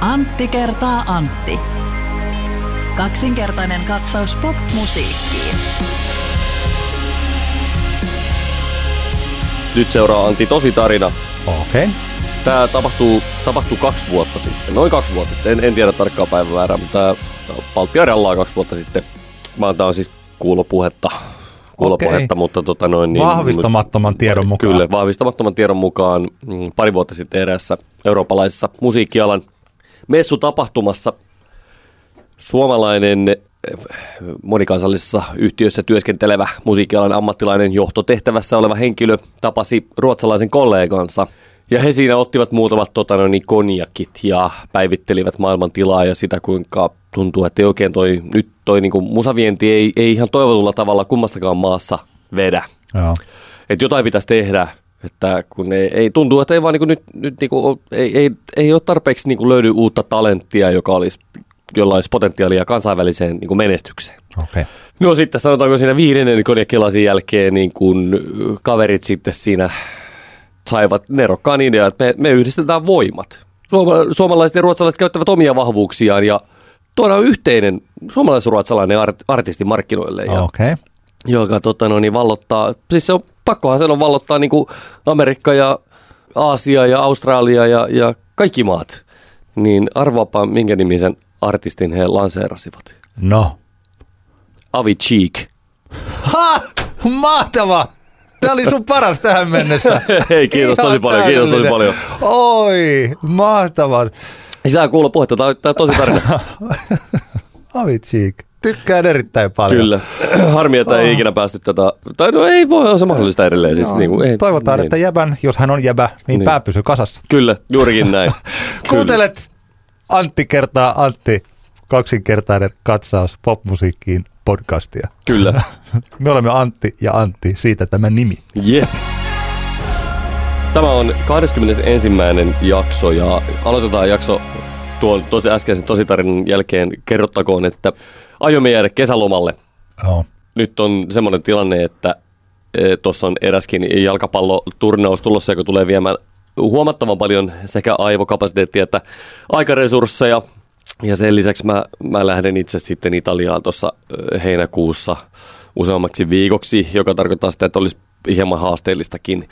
Antti kertaa Antti. Kaksinkertainen katsaus pop-musiikkiin. Nyt seuraa Antti tosi tarina. Okei. Okay. Tämä tapahtuu, tapahtuu kaksi vuotta sitten, noin kaksi vuotta sitten, en, en tiedä tarkkaa päivämäärää, mutta Palttiarella kaksi vuotta sitten. Mä on siis kuulopuhetta, kuulopuhetta Okei. mutta tota noin... Niin, Vahvistamattoman tiedon mukaan. Kyllä, vahvistamattoman tiedon mukaan mm, pari vuotta sitten eräässä eurooppalaisessa musiikkialan messutapahtumassa suomalainen eh, monikansallisessa yhtiössä työskentelevä musiikkialan ammattilainen johtotehtävässä oleva henkilö tapasi ruotsalaisen kollegansa. Ja he siinä ottivat muutamat tota, noin, niin konjakit ja päivittelivät maailman tilaa ja sitä, kuinka tuntuu, että ei oikein toi, nyt toi niin kuin musavienti ei, ei ihan toivotulla tavalla kummassakaan maassa vedä. Joo. Että jotain pitäisi tehdä, että kun ei, ei tuntuu, että ei vaan niin nyt, nyt niin kuin, ei, ei, ei ole tarpeeksi niin kuin löydy uutta talenttia, joka olisi, jolla olisi potentiaalia kansainväliseen niin kuin menestykseen. Okay. No sitten sanotaanko siinä viidennen konjakelasin jälkeen niin kun kaverit sitten siinä saivat nerokkaan idean, että me, me yhdistetään voimat. Suoma, suomalaiset ja ruotsalaiset käyttävät omia vahvuuksiaan ja tuodaan yhteinen suomalais-ruotsalainen art, artisti markkinoille. Ja, Okei. Okay. joka tota, no, niin vallottaa, siis se on pakkohan sen on vallottaa niin kuin Amerikka ja Aasia ja Australia ja, ja kaikki maat. Niin arvaapa, minkä nimisen artistin he lanseerasivat. No. Avi Cheek. Ha! Mahtava! Tämä oli sun paras tähän mennessä. Hei, kiitos Ihan tosi paljon, kiitos tosi paljon. Oi, mahtava. Sitä kuulla puhetta, tämä on, tää on tosi tarina. Avi Cheek. Tykkään erittäin paljon. Kyllä. Harmi, että ei ikinä päästy tätä. Tai no ei voi olla se mahdollista edelleen. Siis, niin kuin, ei, Toivotaan, niin. että jäbän, jos hän on jäbä, niin, Niin. pää pysyy kasassa. Kyllä, juurikin näin. Kuuntelet Antti kertaa Antti, kaksinkertainen katsaus popmusiikkiin podcastia. Kyllä. Me olemme Antti ja Antti, siitä tämä nimi. Yeah. Tämä on 21. jakso ja aloitetaan jakso tuon tosi äskeisen tositarinan jälkeen. Kerrottakoon, että aiomme jäädä kesälomalle. Joo. Nyt on semmoinen tilanne, että tuossa on eräskin jalkapalloturnaus tulossa, joka tulee viemään huomattavan paljon sekä aivokapasiteettia että aikaresursseja. Ja sen lisäksi mä, mä lähden itse sitten Italiaan tuossa ö, heinäkuussa useammaksi viikoksi, joka tarkoittaa sitä, että olisi hieman haasteellistakin.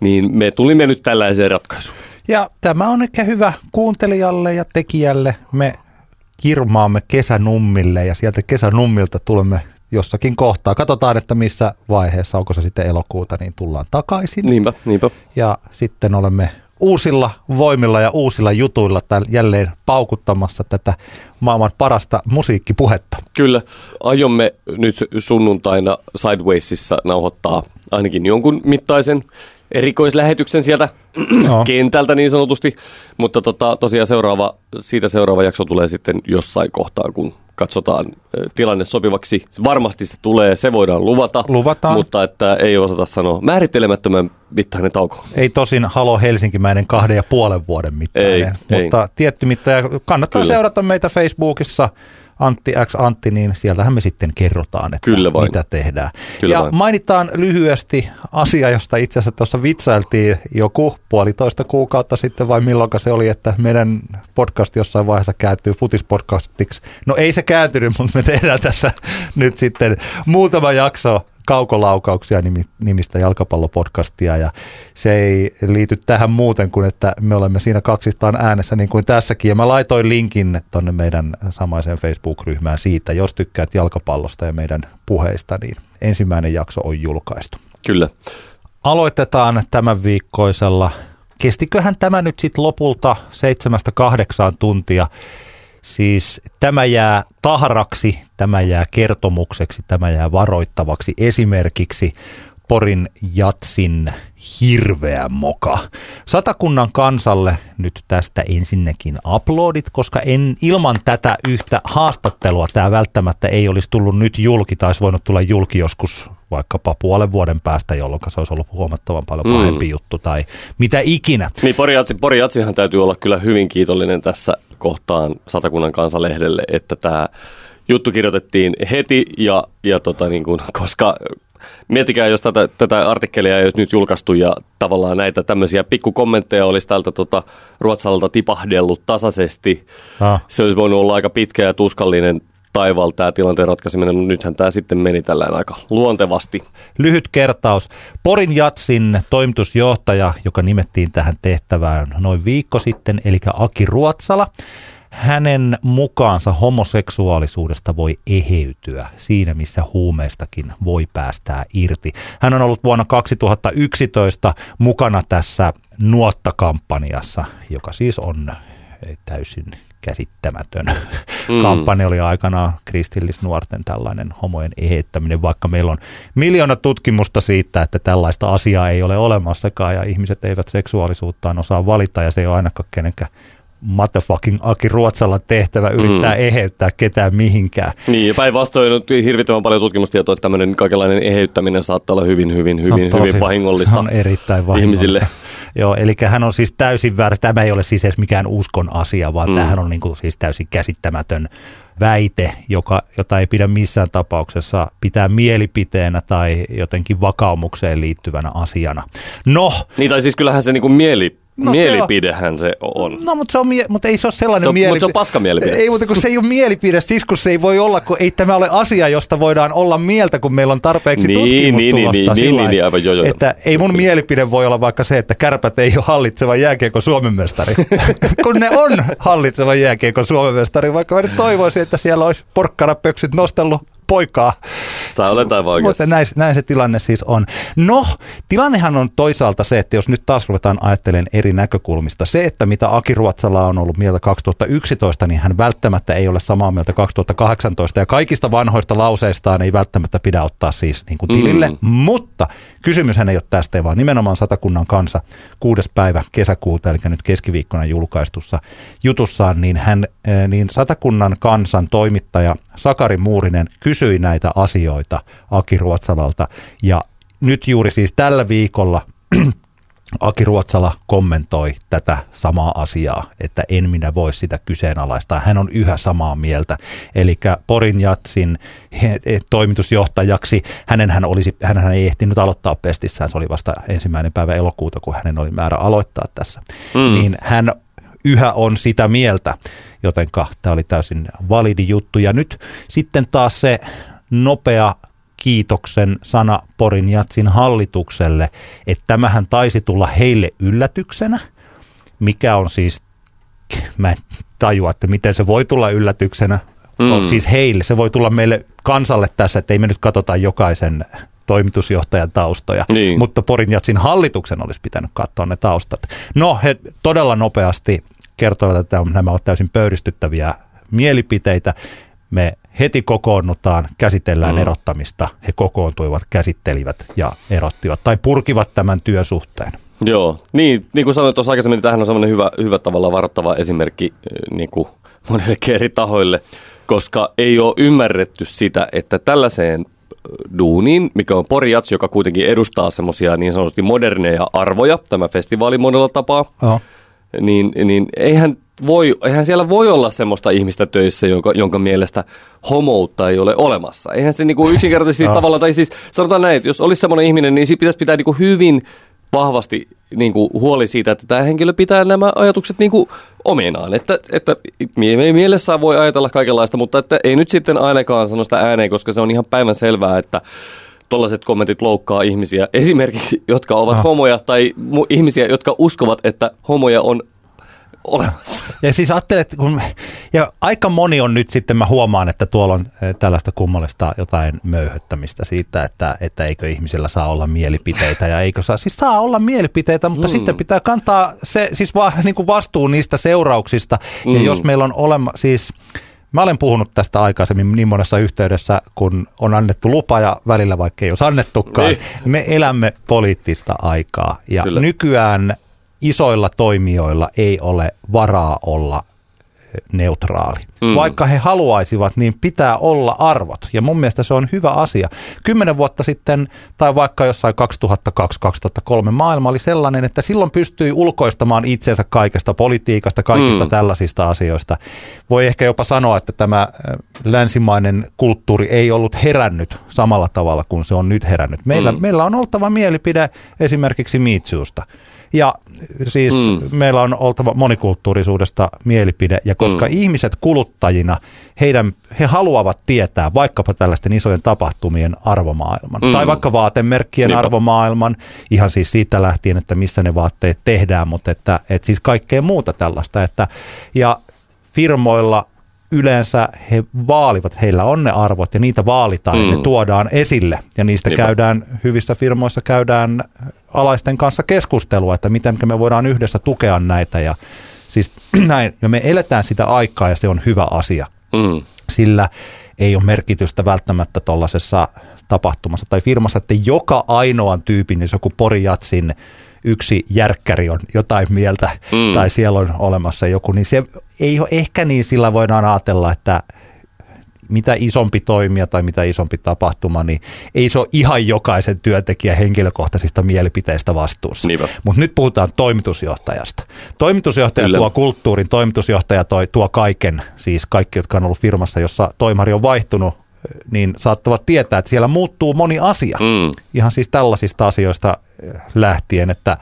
Niin me tulimme nyt tällaiseen ratkaisuun. Ja tämä on ehkä hyvä kuuntelijalle ja tekijälle. Me kirmaamme kesänummille ja sieltä kesänummilta tulemme jossakin kohtaa. Katsotaan, että missä vaiheessa, onko se sitten elokuuta, niin tullaan takaisin. Niinpä, niinpä. Ja sitten olemme uusilla voimilla ja uusilla jutuilla täällä jälleen paukuttamassa tätä maailman parasta musiikkipuhetta. Kyllä, aiomme nyt sunnuntaina Sidewaysissa nauhoittaa ainakin jonkun mittaisen erikoislähetyksen sieltä No. kentältä niin sanotusti, mutta tota, tosiaan seuraava, siitä seuraava jakso tulee sitten jossain kohtaa, kun katsotaan tilanne sopivaksi. Varmasti se tulee, se voidaan luvata, Luvataan. mutta että ei osata sanoa. Määrittelemättömän mittainen tauko. Ei tosin Halo Helsinkimäinen kahden ja puolen vuoden mittainen, Ei, ei. mutta tietty mitta. Ja kannattaa Kyllä. seurata meitä Facebookissa, Antti X Antti, niin sieltähän me sitten kerrotaan, että Kyllä vain. mitä tehdään. Kyllä ja vain. mainitaan lyhyesti asia, josta itse asiassa tuossa vitsailtiin joku puolitoista kuukautta sitten vai milloin se oli, että meidän podcast jossain vaiheessa kääntyy futispodcastiksi. No ei se kääntynyt, mutta me tehdään tässä nyt sitten muutama jakso kaukolaukauksia nimi- nimistä jalkapallopodcastia ja se ei liity tähän muuten kuin, että me olemme siinä kaksistaan äänessä niin kuin tässäkin ja mä laitoin linkin tuonne meidän samaiseen Facebook-ryhmään siitä, jos tykkäät jalkapallosta ja meidän puheista, niin ensimmäinen jakso on julkaistu. Kyllä. Aloitetaan tämän viikkoisella. Kestiköhän tämä nyt sitten lopulta seitsemästä kahdeksaan tuntia? Siis tämä jää tahraksi, tämä jää kertomukseksi, tämä jää varoittavaksi esimerkiksi Porin Jatsin hirveä moka. Satakunnan kansalle nyt tästä ensinnäkin uploadit, koska en, ilman tätä yhtä haastattelua tämä välttämättä ei olisi tullut nyt julki, tai olisi voinut tulla julki joskus vaikkapa puolen vuoden päästä, jolloin se olisi ollut huomattavan paljon Mm. pahempi juttu tai mitä ikinä. Niin Pori, Jatsi, Pori Jatsihan täytyy olla kyllä hyvin kiitollinen tässä kohtaan Satakunnan kansanlehdelle, että tämä juttu kirjoitettiin heti ja, ja tota niin kuin, koska miettikää, jos tätä, tätä artikkelia ei olisi nyt julkaistu ja tavallaan näitä tämmöisiä pikkukommentteja olisi tältä tota, Ruotsalta tipahdellut tasaisesti. Ah. Se olisi voinut olla aika pitkä ja tuskallinen taivaalla tämä tilanteen ratkaiseminen, mutta nythän tämä sitten meni tällä aika luontevasti. Lyhyt kertaus. Porin Jatsin toimitusjohtaja, joka nimettiin tähän tehtävään noin viikko sitten, eli Aki Ruotsala, hänen mukaansa homoseksuaalisuudesta voi eheytyä siinä, missä huumeistakin voi päästää irti. Hän on ollut vuonna 2011 mukana tässä nuottakampanjassa, joka siis on täysin käsittämätön mm. kampanja oli aikanaan kristillisnuorten tällainen homojen eheyttäminen, vaikka meillä on miljoona tutkimusta siitä, että tällaista asiaa ei ole olemassakaan ja ihmiset eivät seksuaalisuuttaan osaa valita ja se ei ole ainakaan kenenkään motherfucking Aki Ruotsalla tehtävä yrittää mm. eheyttää ketään mihinkään. Niin, ja päinvastoin on hirvittävän paljon tutkimustietoa, että tämmöinen kaikenlainen eheyttäminen saattaa olla hyvin, hyvin, hyvin, tosi, hyvin vahingollista on erittäin vahingollista. ihmisille. Joo, eli hän on siis täysin väärä. Tämä ei ole siis edes mikään uskon asia, vaan mm. tämähän on niin kuin siis täysin käsittämätön väite, joka, jota ei pidä missään tapauksessa pitää mielipiteenä tai jotenkin vakaumukseen liittyvänä asiana. No. Niin, tai siis kyllähän se niin kuin mieli No Mielipidehän se on. se on. No, mutta, se on mie- mutta ei se ole sellainen se on, mielipide. Mutta se on paska mielipide. Ei, mutta kun se ei ole mielipide, siis kun se ei voi olla, kun ei tämä ole asia, josta voidaan olla mieltä, kun meillä on tarpeeksi niin, tutkimustulosta. Niin, niin, niin, niin, niin, aivan, joo, joo. Että ei mun mielipide voi olla vaikka se, että kärpät ei ole hallitseva jääkiekko Suomen mestari. kun ne on hallitseva jääkiekko Suomen mestari, vaikka mä nyt toivoisin, että siellä olisi porkkarapöksyt nostellut poikaa. Saa olla taivaan Mutta näin, näin se tilanne siis on. No, tilannehan on toisaalta se, että jos nyt taas ruvetaan ajattelemaan eri näkökulmista. Se, että mitä Aki Ruotsala on ollut mieltä 2011, niin hän välttämättä ei ole samaa mieltä 2018. Ja kaikista vanhoista lauseistaan ei välttämättä pidä ottaa siis niin kuin tilille. Mm. Mutta kysymyshän ei ole tästä, vaan nimenomaan Satakunnan kansa kuudes päivä kesäkuuta, eli nyt keskiviikkona julkaistussa jutussaan, niin, hän, eh, niin Satakunnan kansan toimittaja Sakari Muurinen kysyi näitä asioita Aki Ruotsalalta. Ja nyt juuri siis tällä viikolla Aki Ruotsala kommentoi tätä samaa asiaa, että en minä voi sitä kyseenalaistaa. Hän on yhä samaa mieltä. Eli Porin Jatsin toimitusjohtajaksi, hänen hän, olisi, hän ei ehtinyt aloittaa pestissään, se oli vasta ensimmäinen päivä elokuuta, kun hänen oli määrä aloittaa tässä. Mm. Niin hän yhä on sitä mieltä, joten tämä oli täysin validi juttu. Ja nyt sitten taas se nopea kiitoksen sana Porin Jatsin hallitukselle, että tämähän taisi tulla heille yllätyksenä, mikä on siis, mä en tajua, että miten se voi tulla yllätyksenä, mm. siis heille, se voi tulla meille kansalle tässä, että ei me nyt katsota jokaisen toimitusjohtajan taustoja, niin. mutta Porin Jatsin hallituksen olisi pitänyt katsoa ne taustat. No, he todella nopeasti kertoivat, että nämä ovat täysin pöyristyttäviä mielipiteitä. Me heti kokoonnutaan, käsitellään mm. erottamista. He kokoontuivat, käsittelivät ja erottivat tai purkivat tämän työsuhteen. Joo, niin, niin kuin sanoin tuossa aikaisemmin, niin tämähän on semmoinen hyvä, hyvä tavalla varoittava esimerkki eh, niin kuin monille eri tahoille, koska ei ole ymmärretty sitä, että tällaiseen eh, duuniin, mikä on Porijats, joka kuitenkin edustaa semmoisia niin sanotusti moderneja arvoja, tämä festivaali monella tapaa, oh niin, niin eihän, voi, eihän siellä voi olla semmoista ihmistä töissä, jonka, jonka mielestä homoutta ei ole olemassa. Eihän se niin kuin yksinkertaisesti tavalla, tai siis sanotaan näin, että jos olisi semmoinen ihminen, niin pitäisi pitää niin kuin hyvin vahvasti niin kuin huoli siitä, että tämä henkilö pitää nämä ajatukset niin kuin ominaan. Että, että mielessään voi ajatella kaikenlaista, mutta että ei nyt sitten ainakaan sano sitä ääneen, koska se on ihan päivän selvää, että tollaiset kommentit loukkaa ihmisiä, esimerkiksi jotka ovat ah. homoja tai mu- ihmisiä, jotka uskovat, että homoja on olemassa. Ja siis ajattelet, kun, ja aika moni on nyt sitten, mä huomaan, että tuolla on eh, tällaista kummallista jotain möyhöttämistä siitä, että, että eikö ihmisillä saa olla mielipiteitä ja eikö saa, siis saa olla mielipiteitä, mutta mm. sitten pitää kantaa se, siis va, niin kuin vastuu niistä seurauksista. Mm. Ja jos meillä on olema, siis Mä olen puhunut tästä aikaisemmin niin monessa yhteydessä, kun on annettu lupa ja välillä vaikka ei olisi annettukaan. Niin. Me elämme poliittista aikaa ja Kyllä. nykyään isoilla toimijoilla ei ole varaa olla neutraali. Mm. Vaikka he haluaisivat, niin pitää olla arvot. Ja mun mielestä se on hyvä asia. Kymmenen vuotta sitten, tai vaikka jossain 2002-2003 maailma oli sellainen, että silloin pystyi ulkoistamaan itsensä kaikesta politiikasta, kaikista mm. tällaisista asioista. Voi ehkä jopa sanoa, että tämä länsimainen kulttuuri ei ollut herännyt samalla tavalla kuin se on nyt herännyt. Meillä, mm. meillä on oltava mielipide esimerkiksi Miitsuusta. Ja siis mm. meillä on oltava monikulttuurisuudesta mielipide, ja koska mm. ihmiset kuluttajina, heidän, he haluavat tietää vaikkapa tällaisten isojen tapahtumien arvomaailman, mm. tai vaikka vaatemerkkien Niinpä. arvomaailman, ihan siis siitä lähtien, että missä ne vaatteet tehdään, mutta että, että siis kaikkea muuta tällaista. Että, ja firmoilla yleensä he vaalivat, heillä on ne arvot ja niitä vaalitaan mm. ja ne tuodaan esille ja niistä Niinpä. käydään, hyvissä firmoissa käydään alaisten kanssa keskustelua, että miten me voidaan yhdessä tukea näitä ja siis näin, ja me eletään sitä aikaa ja se on hyvä asia, mm. sillä ei ole merkitystä välttämättä tuollaisessa tapahtumassa tai firmassa, että joka ainoan tyypin, jos joku Porijatsin yksi järkkäri on jotain mieltä mm. tai siellä on olemassa joku, niin se ei ole ehkä niin sillä voidaan ajatella, että mitä isompi toimija tai mitä isompi tapahtuma, niin ei se ole ihan jokaisen työntekijän henkilökohtaisista mielipiteistä vastuussa. Mutta nyt puhutaan toimitusjohtajasta. Toimitusjohtaja Kyllä. tuo kulttuurin, toimitusjohtaja toi, tuo kaiken, siis kaikki, jotka on ollut firmassa, jossa toimari on vaihtunut, niin saattavat tietää, että siellä muuttuu moni asia. Mm. Ihan siis tällaisista asioista lähtien, että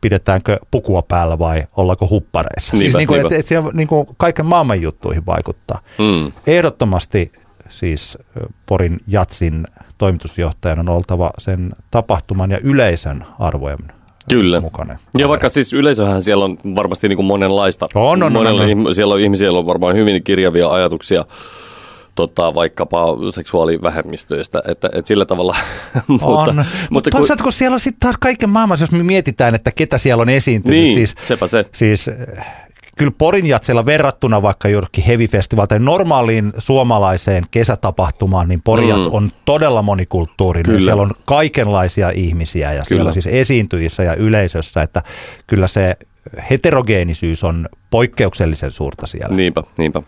pidetäänkö pukua päällä vai ollaanko huppareissa. Niinpä, siis niin kuin, että, että siellä niin kuin kaiken maailman juttuihin vaikuttaa. Mm. Ehdottomasti siis Porin Jatsin toimitusjohtajan on oltava sen tapahtuman ja yleisön arvojen Kyllä. mukana. Ja vaikka siis yleisöhän siellä on varmasti niin kuin monenlaista. On, on, on, on. Siellä on ihmisiä, joilla on varmaan hyvin kirjavia ajatuksia tota, vaikkapa seksuaalivähemmistöistä, että, että sillä tavalla. mutta, on. mutta kun... toisaalta kun siellä on sitten taas kaiken maailmassa, jos me mietitään, että ketä siellä on esiintynyt. Niin, siis, sepä se. Siis kyllä Porin jatsella verrattuna vaikka jollekin Heavy Festival tai normaaliin suomalaiseen kesätapahtumaan, niin Porin mm. on todella monikulttuurinen. Kyllä. Siellä on kaikenlaisia ihmisiä ja kyllä. siellä siis esiintyjissä ja yleisössä, että kyllä se heterogeenisyys on poikkeuksellisen suurta siellä. Niinpä, niinpä.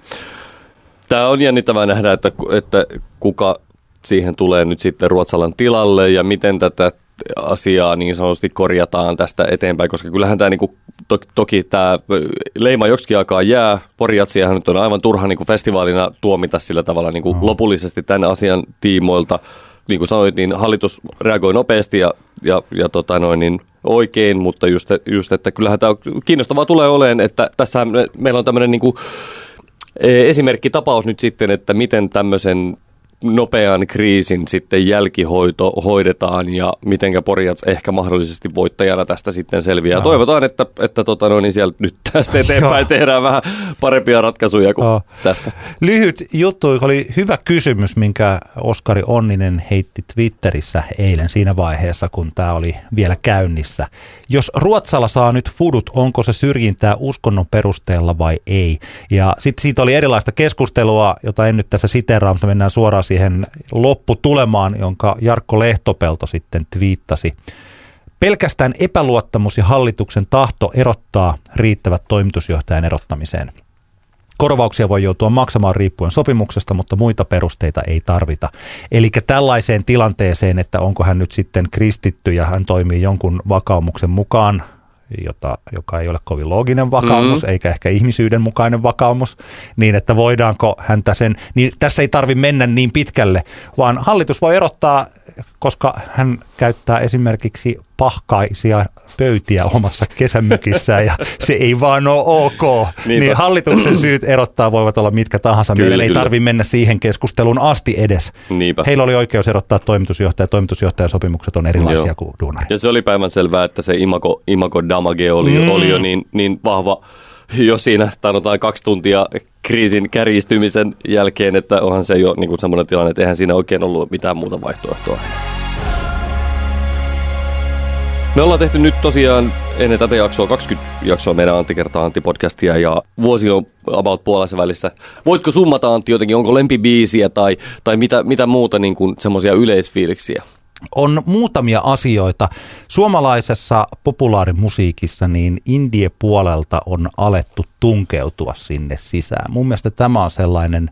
Tämä on jännittävää nähdä, että, että kuka siihen tulee nyt sitten Ruotsalan tilalle ja miten tätä asiaa niin sanotusti korjataan tästä eteenpäin, koska kyllähän tämä niin to, toki tämä leima joksikin aikaa jää. Poriatsiahan nyt on aivan turha niin kuin festivaalina tuomita sillä tavalla niin kuin mm. lopullisesti tämän asian tiimoilta. Niin kuin sanoit, niin hallitus reagoi nopeasti ja, ja, ja tota noin, niin oikein, mutta just, just, että kyllähän tämä kiinnostavaa tulee olemaan, että tässä me, meillä on tämmöinen niin kuin esimerkkitapaus nyt sitten, että miten tämmöisen nopean kriisin sitten jälkihoito hoidetaan ja mitenkä Porjats ehkä mahdollisesti voittajana tästä sitten selviää. No. Toivotaan, että, että tota, no, niin sieltä nyt tästä eteenpäin tehdään vähän parempia ratkaisuja kuin no. tässä. Lyhyt juttu, oli hyvä kysymys, minkä Oskari Onninen heitti Twitterissä eilen siinä vaiheessa, kun tämä oli vielä käynnissä. Jos Ruotsalla saa nyt fudut, onko se syrjintää uskonnon perusteella vai ei? Ja sitten siitä oli erilaista keskustelua, jota en nyt tässä siteraa, mutta mennään suoraan siihen lopputulemaan, jonka Jarkko Lehtopelto sitten twiittasi. Pelkästään epäluottamus ja hallituksen tahto erottaa riittävät toimitusjohtajan erottamiseen. Korvauksia voi joutua maksamaan riippuen sopimuksesta, mutta muita perusteita ei tarvita. Eli tällaiseen tilanteeseen, että onko hän nyt sitten kristitty ja hän toimii jonkun vakaumuksen mukaan, jota, joka ei ole kovin looginen vakaumus, mm. eikä ehkä ihmisyyden mukainen vakaumus, niin että voidaanko häntä sen, niin tässä ei tarvi mennä niin pitkälle, vaan hallitus voi erottaa, koska hän käyttää esimerkiksi pahkaisia pöytiä omassa kesämökissään ja se ei vaan ole ok. Niinpä. Niin hallituksen syyt erottaa voivat olla mitkä tahansa. Kyllä, Meidän ei tarvitse mennä siihen keskusteluun asti edes. Niinpä. Heillä oli oikeus erottaa toimitusjohtaja. Toimitusjohtajan sopimukset on erilaisia Joo. kuin duunari. Ja se oli päivän selvää, että se imago, imago damage oli, mm. oli jo niin, niin vahva jo siinä, sanotaan kaksi tuntia kriisin kärjistymisen jälkeen, että onhan se jo niin semmoinen tilanne, että eihän siinä oikein ollut mitään muuta vaihtoehtoa. Me ollaan tehty nyt tosiaan ennen tätä jaksoa 20 jaksoa meidän Antti kertaa Antti podcastia ja vuosi on about puolessa välissä. Voitko summata Antti jotenkin, onko lempibiisiä tai, tai mitä, mitä muuta niin kuin semmoisia yleisfiiliksiä? on muutamia asioita. Suomalaisessa populaarimusiikissa niin indie-puolelta on alettu tunkeutua sinne sisään. Mun mielestä tämä on sellainen...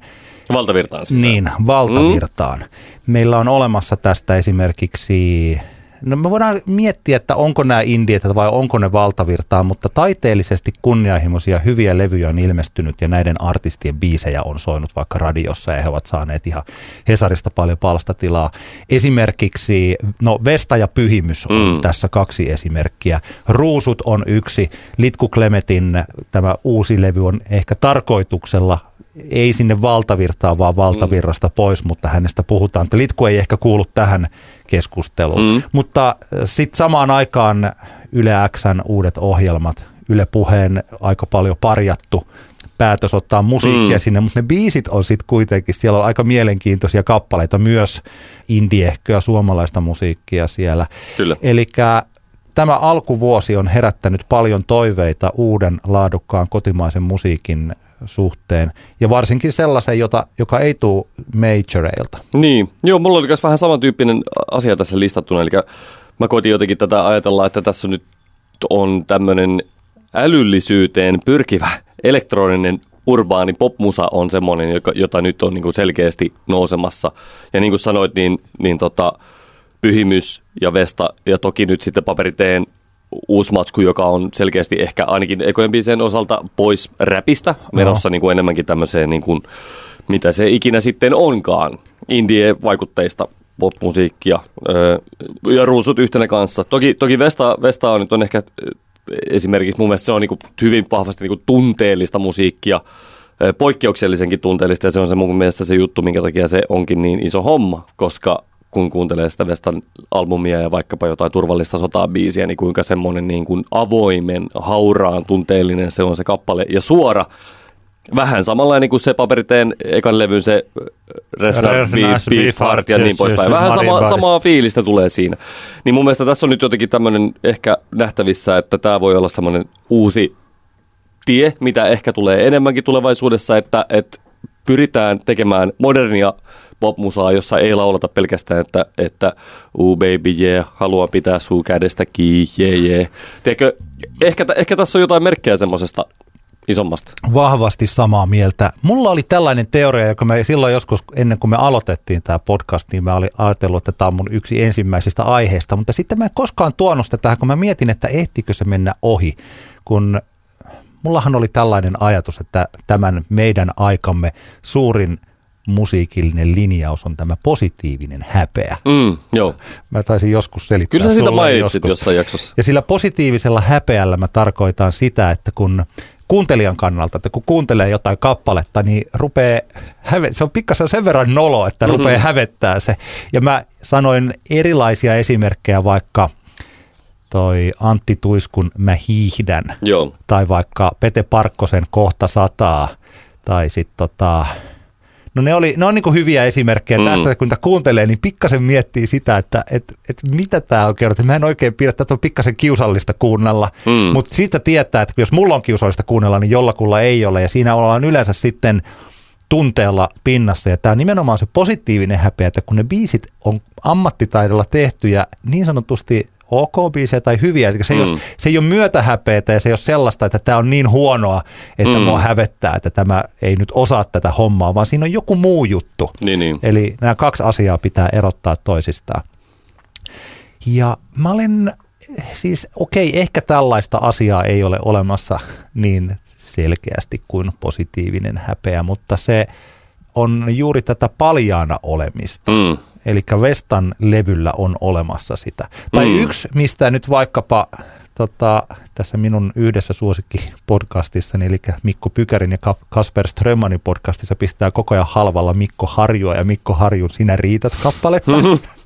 Valtavirtaan sisään. Niin, valtavirtaan. Mm. Meillä on olemassa tästä esimerkiksi No me voidaan miettiä, että onko nämä indietä vai onko ne valtavirtaa, mutta taiteellisesti kunnianhimoisia hyviä levyjä on ilmestynyt ja näiden artistien biisejä on soinut vaikka radiossa ja he ovat saaneet ihan Hesarista paljon palstatilaa. Esimerkiksi, no Vesta ja Pyhimys on mm. tässä kaksi esimerkkiä. Ruusut on yksi. Litku Klemetin tämä uusi levy on ehkä tarkoituksella ei sinne valtavirtaa, vaan valtavirrasta pois, mutta hänestä puhutaan. Litku ei ehkä kuulu tähän keskusteluun. Mm. Mutta äh, sitten samaan aikaan Yle Xn uudet ohjelmat, Yle Puheen aika paljon parjattu päätös ottaa musiikkia mm. sinne, mutta ne biisit on sitten kuitenkin, siellä on aika mielenkiintoisia kappaleita, myös indiehköä suomalaista musiikkia siellä. Eli tämä alkuvuosi on herättänyt paljon toiveita uuden laadukkaan kotimaisen musiikin suhteen. Ja varsinkin sellaisen, jota, joka ei tule majoreilta. Niin, joo, mulla oli myös vähän samantyyppinen asia tässä listattuna. Eli mä koitin jotenkin tätä ajatella, että tässä nyt on tämmöinen älyllisyyteen pyrkivä elektroninen urbaani popmusa on semmoinen, joka, jota nyt on niin selkeästi nousemassa. Ja niin kuin sanoit, niin, niin tota, Pyhimys ja Vesta ja toki nyt sitten paperiteen uusi matsku, joka on selkeästi ehkä ainakin ekojen biisien osalta pois räpistä, menossa no. niin kuin enemmänkin tämmöiseen, niin kuin, mitä se ikinä sitten onkaan, indie-vaikutteista popmusiikkia öö, ja ruusut yhtenä kanssa. Toki, toki Vesta, Vesta on nyt on ehkä esimerkiksi mun mielestä se on niin kuin hyvin vahvasti niin kuin tunteellista musiikkia, poikkeuksellisenkin tunteellista ja se on se mun mielestä se juttu, minkä takia se onkin niin iso homma, koska kun kuuntelee sitä Vestan albumia ja vaikkapa jotain turvallista sotaa biisiä, niin kuinka semmoinen niin kuin avoimen, hauraan, tunteellinen se on se kappale ja suora. Vähän samanlainen kuin se paperiteen ekan levyn se Resna Beef Heart ja niin poispäin. Vähän sama, samaa fiilistä tulee siinä. Niin mun mielestä tässä on nyt jotenkin tämmöinen ehkä nähtävissä, että tämä voi olla semmoinen uusi tie, mitä ehkä tulee enemmänkin tulevaisuudessa, että, että pyritään tekemään modernia popmusaa, jossa ei laulata pelkästään, että, että uu baby yeah, haluan pitää suu kädestä kiinni, yeah, yeah. Teekö, ehkä, ehkä tässä on jotain merkkejä semmoisesta isommasta. Vahvasti samaa mieltä. Mulla oli tällainen teoria, joka me silloin joskus ennen kuin me aloitettiin tämä podcast, niin mä olin ajatellut, että tämä on mun yksi ensimmäisistä aiheista, mutta sitten mä en koskaan tuonut sitä tähän, kun mä mietin, että ehtikö se mennä ohi, kun mullahan oli tällainen ajatus, että tämän meidän aikamme suurin musiikillinen linjaus on tämä positiivinen häpeä. Mm, joo. Mä taisin joskus selittää Kyllä sitä mainitsit joskus. jossain jaksossa. Ja sillä positiivisella häpeällä mä tarkoitan sitä, että kun kuuntelijan kannalta, että kun kuuntelee jotain kappaletta, niin rupeaa häve- se on pikkasen sen verran nolo, että mm-hmm. rupeaa hävettää se. Ja mä sanoin erilaisia esimerkkejä vaikka toi Antti Tuiskun Mä hiihdän, Joo. tai vaikka Pete Parkkosen Kohta sataa, tai sitten tota, No ne, oli, ne on niin hyviä esimerkkejä mm. tästä, kun niitä kuuntelee, niin pikkasen miettii sitä, että et, et mitä tämä on kerrottu. Mä en oikein pidä, että on pikkasen kiusallista kuunnella, mm. mutta siitä tietää, että jos mulla on kiusallista kuunnella, niin jollakulla ei ole. Ja siinä ollaan yleensä sitten tunteella pinnassa. Ja tämä on nimenomaan se positiivinen häpeä, että kun ne biisit on ammattitaidolla tehty ja niin sanotusti ok-biisejä tai hyviä. Se, mm. ole, se ei ole myötähäpeitä ja se ei ole sellaista, että tämä on niin huonoa, että mm. mua hävettää, että tämä ei nyt osaa tätä hommaa, vaan siinä on joku muu juttu. Niin, niin. Eli nämä kaksi asiaa pitää erottaa toisistaan. Ja mä olen, siis okei, okay, ehkä tällaista asiaa ei ole olemassa niin selkeästi kuin positiivinen häpeä, mutta se on juuri tätä paljaana olemista. Mm. Eli Vestan levyllä on olemassa sitä. Tai mm. yksi, mistä nyt vaikkapa tota, tässä minun yhdessä suosikki podcastissa, eli Mikko Pykärin ja Kasper Strömmanin podcastissa pistää koko ajan halvalla Mikko Harjua ja Mikko Harjun Sinä riität kappaletta.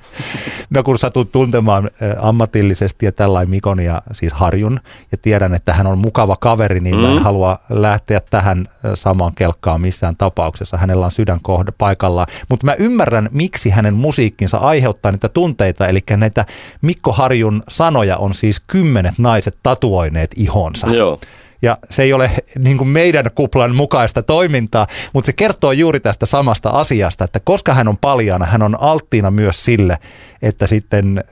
Mä kun satun tuntemaan ammatillisesti ja tällainen Mikon ja siis Harjun ja tiedän, että hän on mukava kaveri, niin mm. mä en mm. halua lähteä tähän samaan kelkkaan missään tapauksessa. Hänellä on sydän kohda paikallaan. Mutta mä ymmärrän, miksi hänen musiikkinsa aiheuttaa niitä tunteita, eli näitä Mikko Harjun sanoja on siis kymmenet naiset tatuoineet ihonsa. Joo. Ja se ei ole niin kuin meidän kuplan mukaista toimintaa, mutta se kertoo juuri tästä samasta asiasta, että koska hän on paljaana, hän on alttiina myös sille, että sitten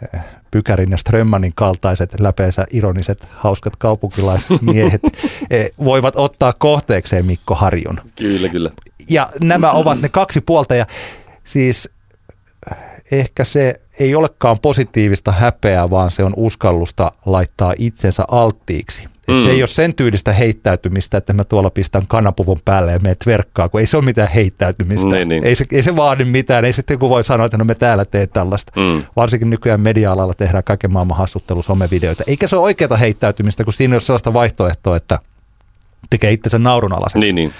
Pykärin ja Strömmanin kaltaiset läpeensä ironiset, hauskat kaupunkilaismiehet eh, voivat ottaa kohteekseen Mikko Harjun. Kyllä, kyllä. Ja nämä ovat ne kaksi puolta ja siis ehkä se ei olekaan positiivista häpeää, vaan se on uskallusta laittaa itsensä alttiiksi. Et mm. Se ei ole sen tyylistä heittäytymistä, että mä tuolla pistän kanapuvun päälle ja meet verkkaa, kun ei se ole mitään heittäytymistä. Niin, niin. Ei, se, ei se vaadi mitään. Ei sitten joku voi sanoa, että no me täällä teet tällaista. Mm. Varsinkin nykyään media-alalla tehdään kaiken maailman hassuttelu somevideoita. Eikä se ole oikeata heittäytymistä, kun siinä ei ole sellaista vaihtoehtoa, että tekee itsensä naurunalaiseksi. Niin, niin.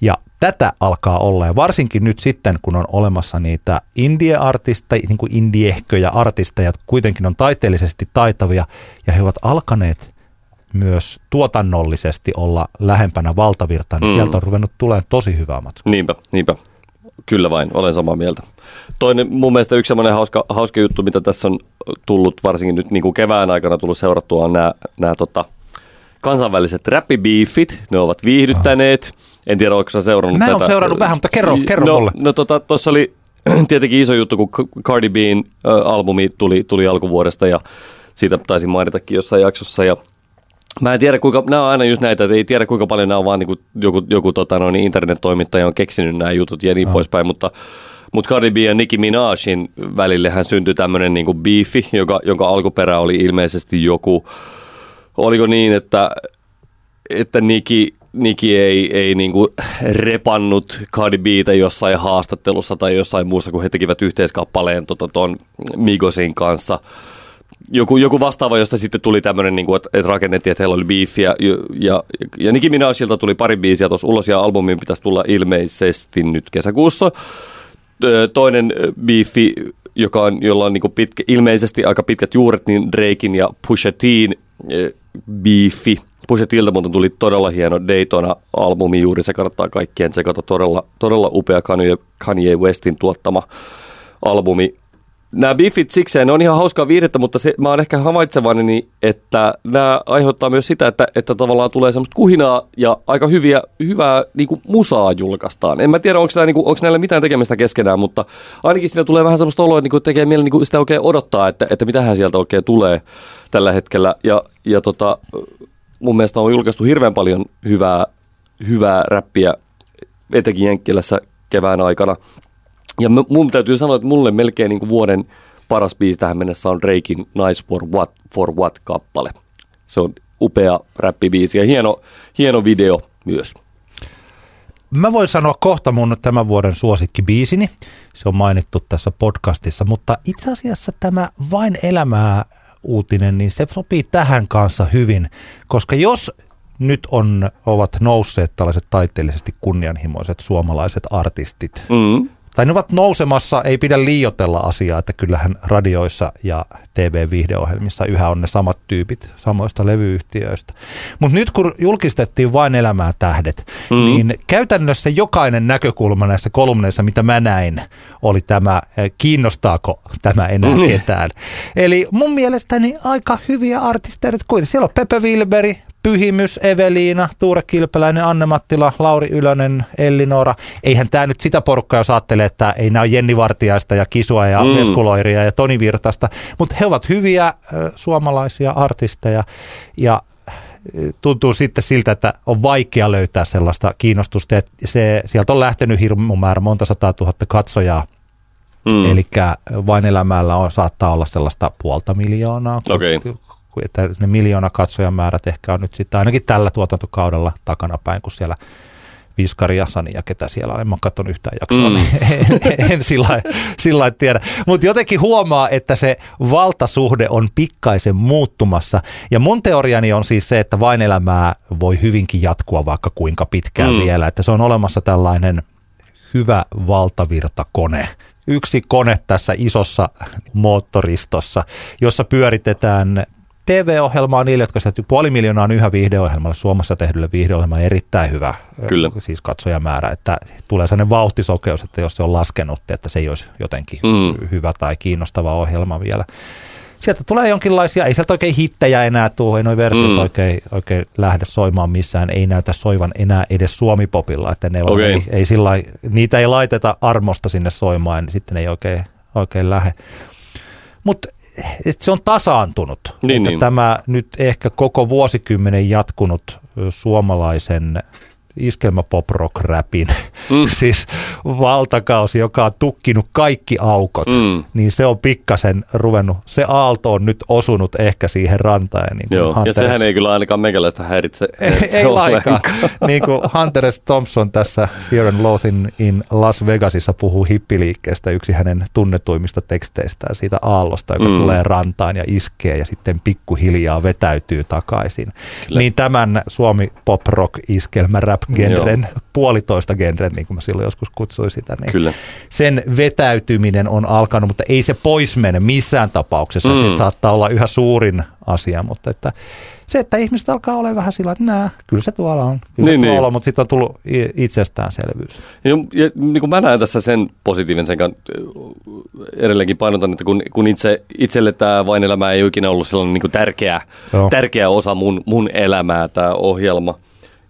Ja tätä alkaa olla, ja varsinkin nyt sitten, kun on olemassa niitä indie-artisteja, niin kuin indiehköjä artisteja, jotka kuitenkin on taiteellisesti taitavia, ja he ovat alkaneet myös tuotannollisesti olla lähempänä valtavirtaa, niin mm. sieltä on ruvennut tulemaan tosi hyvää matskua. Niinpä, niinpä. Kyllä vain, olen samaa mieltä. Toinen mun mielestä yksi semmoinen hauska, hauska juttu, mitä tässä on tullut varsinkin nyt niin kuin kevään aikana tullut seurattua, on nämä, nämä tota, kansainväliset räppibiifit. Ne ovat viihdyttäneet. Oh en tiedä, onko sä seurannut Mä tätä. Mä seurannut vähän, mutta kerro, kerro no, mulle. No tuossa tota, oli tietenkin iso juttu, kun Cardi äh, albumi tuli, tuli alkuvuodesta ja siitä taisin mainitakin jossain jaksossa. Ja Mä en tiedä, kuinka, nämä on aina just näitä, että ei tiedä kuinka paljon nämä on vaan niin kuin joku, joku tota, no, niin internet-toimittaja on keksinyt nämä jutut ja niin oh. poispäin, mutta mutta Cardi B ja Nicki Minajin välille hän syntyi tämmöinen niin kuin beefi, joka, jonka alkuperä oli ilmeisesti joku, oliko niin, että, että Nicki Niki ei, ei niinku repannut Cardi Btä jossain haastattelussa tai jossain muussa, kun he tekivät yhteiskappaleen tota, ton Migosin kanssa. Joku, joku vastaava, josta sitten tuli tämmöinen, niin että, että rakennettiin, että heillä oli beefia. Ja, ja, ja Nicki Minajilta tuli pari biisiä tuossa ulos ja albumin pitäisi tulla ilmeisesti nyt kesäkuussa. Toinen beefi, joka on, jolla on niin pitkä, ilmeisesti aika pitkät juuret, niin Drakein ja Pusha Tiin beefi – Pusha Tiltä muuten tuli todella hieno Daytona-albumi juuri, se kannattaa kaikkien tsekata, todella, todella upea Kanye Westin tuottama albumi. Nämä biffit sikseen, ne on ihan hauskaa viihdettä, mutta se, mä oon ehkä havaitsevani, että nämä aiheuttaa myös sitä, että, että tavallaan tulee semmoista kuhinaa ja aika hyviä, hyvää niin kuin musaa julkaistaan. En mä tiedä, onko, niin onko näillä mitään tekemistä keskenään, mutta ainakin siitä tulee vähän semmoista oloa, että niin tekee mieli niin sitä oikein odottaa, että, että mitähän sieltä oikein tulee tällä hetkellä. Ja, ja tota, mun mielestä on julkaistu hirveän paljon hyvää, hyvää räppiä, etenkin Jenkkilässä kevään aikana. Ja mun täytyy sanoa, että mulle melkein niin kuin vuoden paras biisi tähän mennessä on Drakein Nice for What, for What kappale. Se on upea räppibiisi ja hieno, hieno video myös. Mä voin sanoa kohta mun tämän vuoden suosikkibiisini. Se on mainittu tässä podcastissa, mutta itse asiassa tämä Vain elämää uutinen, niin se sopii tähän kanssa hyvin, koska jos nyt on, ovat nousseet tällaiset taiteellisesti kunnianhimoiset suomalaiset artistit, mm tai ne ovat nousemassa, ei pidä liiotella asiaa, että kyllähän radioissa ja TV-viihdeohjelmissa yhä on ne samat tyypit samoista levyyhtiöistä. Mutta nyt kun julkistettiin vain elämää tähdet, mm. niin käytännössä jokainen näkökulma näissä kolumneissa, mitä mä näin, oli tämä, kiinnostaako tämä enää mm. ketään. Eli mun mielestäni aika hyviä artisteja kuitenkin. Siellä on Pepe Wilberi, Pyhimys, Eveliina, Tuure Kilpeläinen, Anne Mattila, Lauri Ylönen, Ellinora. Eihän tämä nyt sitä porukkaa, jos ajattelee, että ei nämä ole Jenni Vartiaista ja Kisua ja mm. Eskuloiria ja Toni Virtasta, mutta he ovat hyviä suomalaisia artisteja ja tuntuu sitten siltä, että on vaikea löytää sellaista kiinnostusta. Että se, sieltä on lähtenyt hirmu määrä, monta sataa tuhatta katsojaa. Mm. Eli vain elämällä on, saattaa olla sellaista puolta miljoonaa, okay että ne miljoona katsojamäärät ehkä on nyt sitten ainakin tällä tuotantokaudella takana päin, kun siellä Viskari ja Sani ja ketä siellä on. En mä katson yhtään jaksoa, mm. niin en, en sillä, sillä tiedä. Mutta jotenkin huomaa, että se valtasuhde on pikkaisen muuttumassa. Ja mun teoriani on siis se, että vain elämää voi hyvinkin jatkua vaikka kuinka pitkään mm. vielä. Että se on olemassa tällainen hyvä valtavirtakone, yksi kone tässä isossa moottoristossa, jossa pyöritetään TV-ohjelmaa niille, jotka sitä puoli miljoonaa on yhä viihdeohjelmalle, Suomessa tehdylle viihdeohjelma erittäin hyvä Kyllä. siis katsojamäärä, että tulee sellainen vauhtisokeus, että jos se on laskenut, että se ei olisi jotenkin mm. hyvä tai kiinnostava ohjelma vielä. sieltä tulee jonkinlaisia, ei sieltä oikein hittejä enää tuu, ei noin versiot mm. oikein, oikein lähde soimaan missään, ei näytä soivan enää edes suomipopilla, että ne Okei. ei, ei sillä niitä ei laiteta armosta sinne soimaan, niin sitten ei oikein, oikein lähde. Mutta se on tasaantunut. Niin, että niin. Tämä nyt ehkä koko vuosikymmenen jatkunut suomalaisen iskelmä pop rock räpin, mm. siis valtakausi, joka on tukkinut kaikki aukot, Mm. niin se on pikkasen ruvennut, se aalto on nyt osunut ehkä siihen rantaan. Niin kuin Joo, ja Hunter sehän ei kyllä ainakaan meikäläistä häiritse. ei, ei lainkaan. niin kuin Hunter S. Thompson tässä Fear and Loathing in Las Vegasissa puhuu hippiliikkeestä, yksi hänen tunnetuimmista teksteistään siitä aallosta, joka mm. tulee rantaan ja iskee ja sitten pikkuhiljaa vetäytyy takaisin. Kyllä. Niin tämän Suomi pop rock iskelmä rap genren, puolitoista genren, niin kuin mä silloin joskus kutsuin sitä, niin Kyllä. sen vetäytyminen on alkanut, mutta ei se pois mene missään tapauksessa. Mm. Se saattaa olla yhä suurin asia, mutta että se, että ihmiset alkaa olla vähän sillä, että nää, kyllä se tuolla on, kyllä Niin, se tuolla niin. on, mutta sitten on tullut itsestäänselvyys. Ja, ja niin kuin mä näen tässä sen positiivisen edelleenkin painotan, että kun, kun itse, itselle tämä vain elämä ei ole ikinä ollut sellainen niin kuin tärkeä, Joo. tärkeä osa mun, mun elämää tämä ohjelma.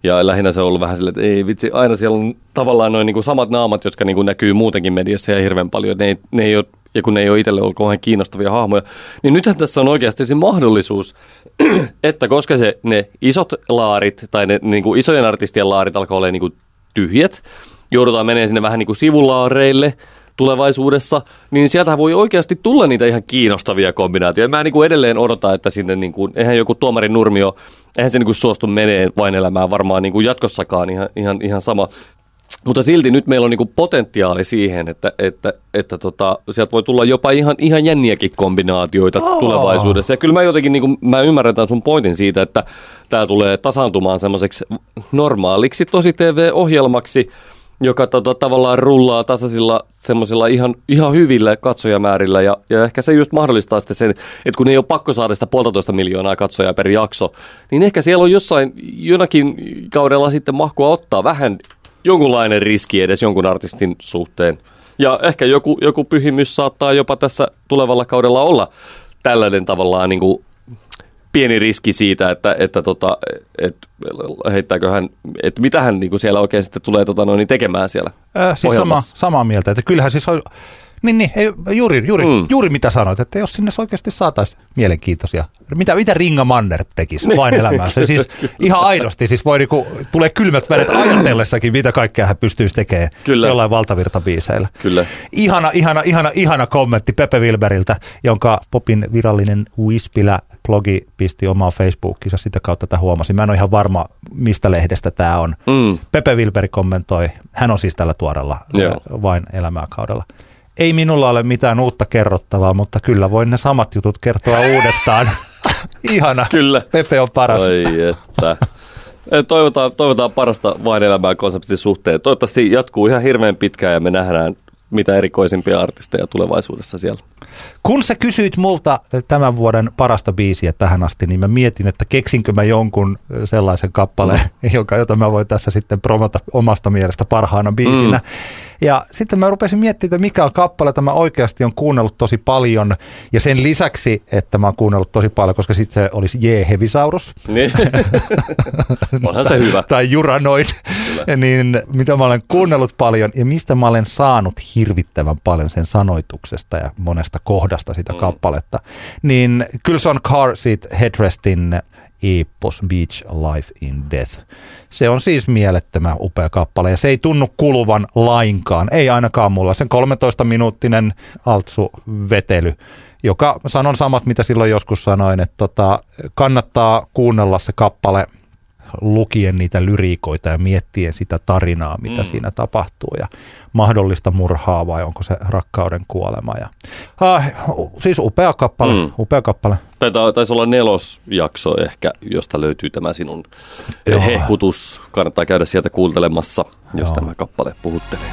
Ja lähinnä se on ollut vähän silleen, että ei vitsi, aina siellä on tavallaan noin niin samat naamat, jotka niin kuin näkyy muutenkin mediassa ja hirveän paljon. Ne ei, ne ei ole, ja kun ne ei ole itselle ollut kauhean kiinnostavia hahmoja, niin nythän tässä on oikeasti se mahdollisuus, että koska se, ne isot laarit tai ne niin kuin isojen artistien laarit alkaa olla niin kuin tyhjät, joudutaan menemään sinne vähän niin kuin sivulaareille tulevaisuudessa, niin sieltä voi oikeasti tulla niitä ihan kiinnostavia kombinaatioita. Mä niin kuin edelleen odotan, että sinne, niin kuin, eihän joku tuomari Nurmio, eihän se niin kuin suostu menee vain elämään varmaan niin kuin jatkossakaan ihan, ihan, ihan sama. Mutta silti nyt meillä on niinku potentiaali siihen, että, että, että tota, sieltä voi tulla jopa ihan, ihan jänniäkin kombinaatioita Oo. tulevaisuudessa. Ja kyllä mä jotenkin, niinku, mä ymmärrän tämän sun pointin siitä, että tämä tulee tasaantumaan semmoiseksi normaaliksi tosi TV-ohjelmaksi, joka tota, tavallaan rullaa tasaisilla semmoisilla ihan, ihan hyvillä katsojamäärillä ja, ja ehkä se just mahdollistaa sitten sen, että kun ei ole pakko saada sitä puolitoista miljoonaa katsojaa per jakso, niin ehkä siellä on jossain jonakin kaudella sitten mahkua ottaa vähän jonkunlainen riski edes jonkun artistin suhteen. Ja ehkä joku, joku pyhimys saattaa jopa tässä tulevalla kaudella olla tällainen tavallaan niin kuin pieni riski siitä, että, että tota, et, heittääkö hän, että mitä hän niin siellä oikein sitten tulee tota, noin, tekemään siellä Äh, siis sama, samaa mieltä, että kyllähän siis on, niin, niin ei, juuri, juuri, Mm. juuri mitä sanoit, että jos sinne oikeasti saataisiin mielenkiintoisia, mitä, mitä Ringa Manner tekisi vain elämässä, siis ihan aidosti, siis voi niinku, tulee kylmät väret ajatellessakin, mitä kaikkea hän pystyisi tekemään Kyllä. jollain valtavirtabiiseillä. Kyllä. Ihana, ihana, ihana, ihana kommentti Pepe Wilberiltä, jonka Popin virallinen Wispilä-blogi pisti omaan Facebookissa sitä kautta tätä huomasin. Mä en ole ihan varma, mistä lehdestä tämä on. Mm. Pepe Wilberi kommentoi, hän on siis tällä tuorella Joo. vain elämää kaudella. Ei minulla ole mitään uutta kerrottavaa, mutta kyllä voin ne samat jutut kertoa uudestaan. Ihana. Kyllä. Pepe on paras. Oi että. Et Toivotaan, toivotaan parasta vain elämää konseptin suhteen. Toivottavasti jatkuu ihan hirveän pitkään ja me nähdään mitä erikoisimpia artisteja tulevaisuudessa siellä. Kun sä kysyit multa tämän vuoden parasta biisiä tähän asti, niin mä mietin, että keksinkö mä jonkun sellaisen kappaleen, mm. joka, jota mä voin tässä sitten promota omasta mielestä parhaana biisinä. Mm. Ja sitten mä rupesin miettimään, että mikä on kappale, jota mä oikeasti on kuunnellut tosi paljon. Ja sen lisäksi, että mä oon kuunnellut tosi paljon, koska sitten se olisi J. Hevisaurus. Niin. Onhan se hyvä. tai Juranoid, niin mitä mä olen kuunnellut paljon ja mistä mä olen saanut hirvittävän paljon sen sanoituksesta ja monesta kohdasta sitä mm. kappaletta, niin kyllä se on Car Seat Headrestin epos Beach Life in Death. Se on siis mielettömän upea kappale ja se ei tunnu kuluvan lainkaan, ei ainakaan mulla. Sen 13-minuuttinen altsu-vetely, joka sanon samat, mitä silloin joskus sanoin, että tota, kannattaa kuunnella se kappale lukien niitä lyriikoita ja miettien sitä tarinaa, mitä mm. siinä tapahtuu ja mahdollista murhaa vai onko se rakkauden kuolema. Ja, ah, siis upea kappale, Mm. upea kappale. Taisi olla nelosjakso ehkä, josta löytyy tämä sinun Joo. hehkutus. Kannattaa käydä sieltä kuuntelemassa, jos Joo. tämä kappale puhuttelee.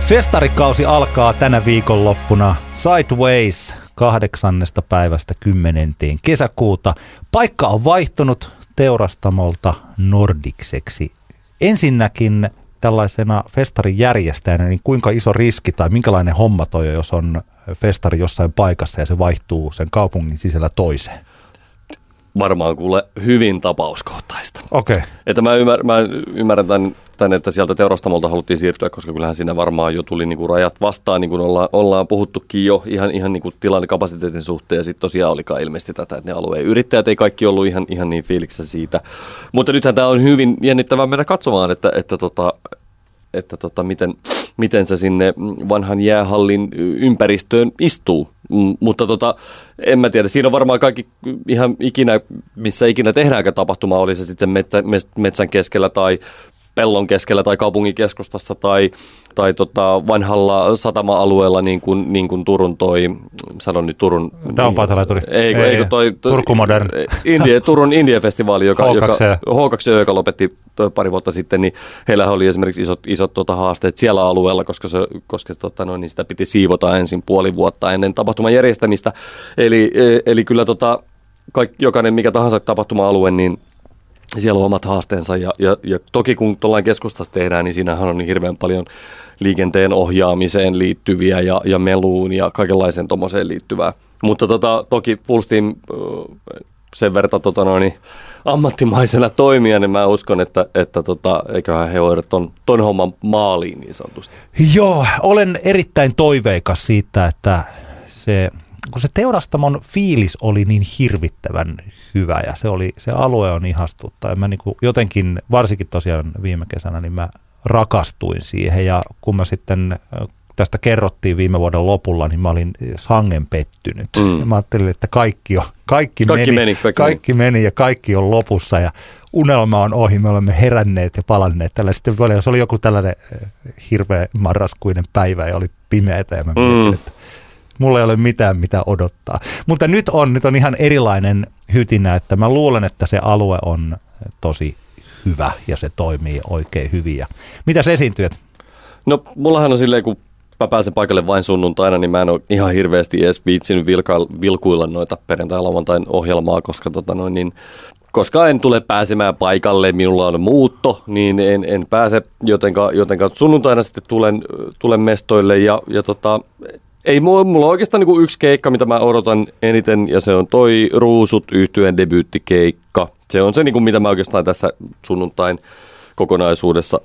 Festarikausi alkaa tänä viikonloppuna Sideways kahdeksannesta päivästä kymmenenteen kesäkuuta. Paikka on vaihtunut teurastamolta Nordikseksi. Ensinnäkin tällaisena festarin järjestäjänä, niin kuinka iso riski tai minkälainen homma toi jos on festari jossain paikassa ja se vaihtuu sen kaupungin sisällä toiseen? Varmaan kuule hyvin tapauskohtaista. Okei. Okay. Että mä, ymmär, mä ymmärrän tämän, tämän, että sieltä teurastamolta haluttiin siirtyä, koska kyllähän siinä varmaan jo tuli niinku rajat vastaan, niin kuin ollaan, ollaan puhuttukin jo ihan, ihan niinku tilanne kapasiteetin suhteen. Ja sitten tosiaan olikaan ilmeisesti tätä, että ne alueen yrittäjät ei kaikki ollut ihan, ihan niin fiiliksessä siitä. Mutta nythän tämä on hyvin jännittävää mennä katsomaan, että, että tota, että tota, miten, miten se sinne vanhan jäähallin ympäristöön istuu. Mm, mutta tota, en mä tiedä, siinä on varmaan kaikki ihan ikinä, missä ikinä tehdäänkään tapahtuma, oli se sitten metsä, metsän keskellä tai pellon keskellä tai kaupungin keskustassa tai, tai tota vanhalla satama-alueella niin kuin, niin kuin Turun toi, sanon nyt Turun... Downpaatalaituri. Niin, ei, ei, ei, toi, toi, Turku Modern. India, Turun India-festivaali, joka, H2, joka, H2, joka lopetti pari vuotta sitten, niin heillä oli esimerkiksi isot, isot tota, haasteet siellä alueella, koska, se, koska tota, no, niin sitä piti siivota ensin puoli vuotta ennen tapahtuman järjestämistä. Eli, e, eli kyllä tota, kaik, jokainen mikä tahansa tapahtuma-alue, niin siellä on omat haasteensa ja, ja, ja toki kun tuollain keskustassa tehdään, niin siinähän on niin hirveän paljon liikenteen ohjaamiseen liittyviä ja, ja meluun ja kaikenlaiseen tuommoiseen liittyvää. Mutta tota, toki Full Steam sen verran tota noin, ammattimaisena toimia, niin mä uskon, että, että tota, eiköhän he hoida ton, ton homman maaliin niin sanotusti. Joo, olen erittäin toiveikas siitä, että se, kun se teurastamon fiilis oli niin hirvittävän hyvä ja se, oli, se alue on ihastutta. Ja mä niin kuin jotenkin, varsinkin tosiaan viime kesänä, niin mä rakastuin siihen ja kun mä sitten tästä kerrottiin viime vuoden lopulla, niin mä olin sangen pettynyt. Mm. Ja mä ajattelin, että kaikki, on, kaikki, kaikki, meni, meni, kaikki, kaikki meni. meni ja kaikki on lopussa ja unelma on ohi, me olemme heränneet ja palanneet. Tällä sitten se oli joku tällainen hirveä marraskuinen päivä ja oli pimeätä ja mä mm. mietin, että mulla ei ole mitään mitä odottaa. Mutta nyt on, nyt on ihan erilainen hytinä, että mä luulen, että se alue on tosi hyvä ja se toimii oikein hyvin. Ja mitäs esiintyjät? No mullahan on silleen, kun mä pääsen paikalle vain sunnuntaina, niin mä en ole ihan hirveästi edes viitsinyt vilkailla, vilkuilla noita perjantai-lauantain ohjelmaa, koska tota noin, niin koska en tule pääsemään paikalle, minulla on muutto, niin en, en pääse, jotenka, jotenka sunnuntaina sitten tulen, tulen mestoille ja, ja tota, ei mulla, on oikeastaan niin yksi keikka, mitä mä odotan eniten, ja se on toi Ruusut yhtyeen debyyttikeikka. Se on se, niin kuin, mitä mä oikeastaan tässä sunnuntain kokonaisuudessa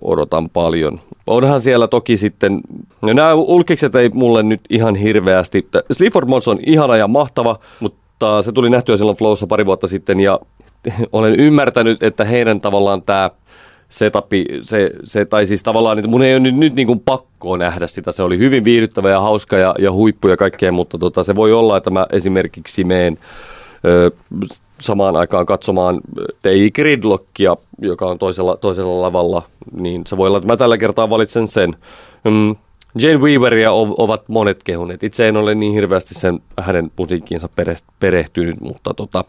odotan paljon. Onhan siellä toki sitten, no nämä ulkikset ei mulle nyt ihan hirveästi. Sleaford Mods on ihana ja mahtava, mutta se tuli nähtyä silloin Flowssa pari vuotta sitten ja olen ymmärtänyt, että heidän tavallaan tämä setupi, se, se, tai siis tavallaan, että mun ei ole nyt, nyt niin kuin pakko nähdä sitä. Se oli hyvin viihdyttävä ja hauska ja, ja huippu ja kaikkea, mutta tota, se voi olla, että mä esimerkiksi meen ö, samaan aikaan katsomaan TI Gridlockia, joka on toisella, toisella lavalla, niin se voi olla, että mä tällä kertaa valitsen sen. Mm, Jane Weaveria ovat monet kehuneet. Itse en ole niin hirveästi sen hänen musiikkiinsa perehtynyt, mutta, tota,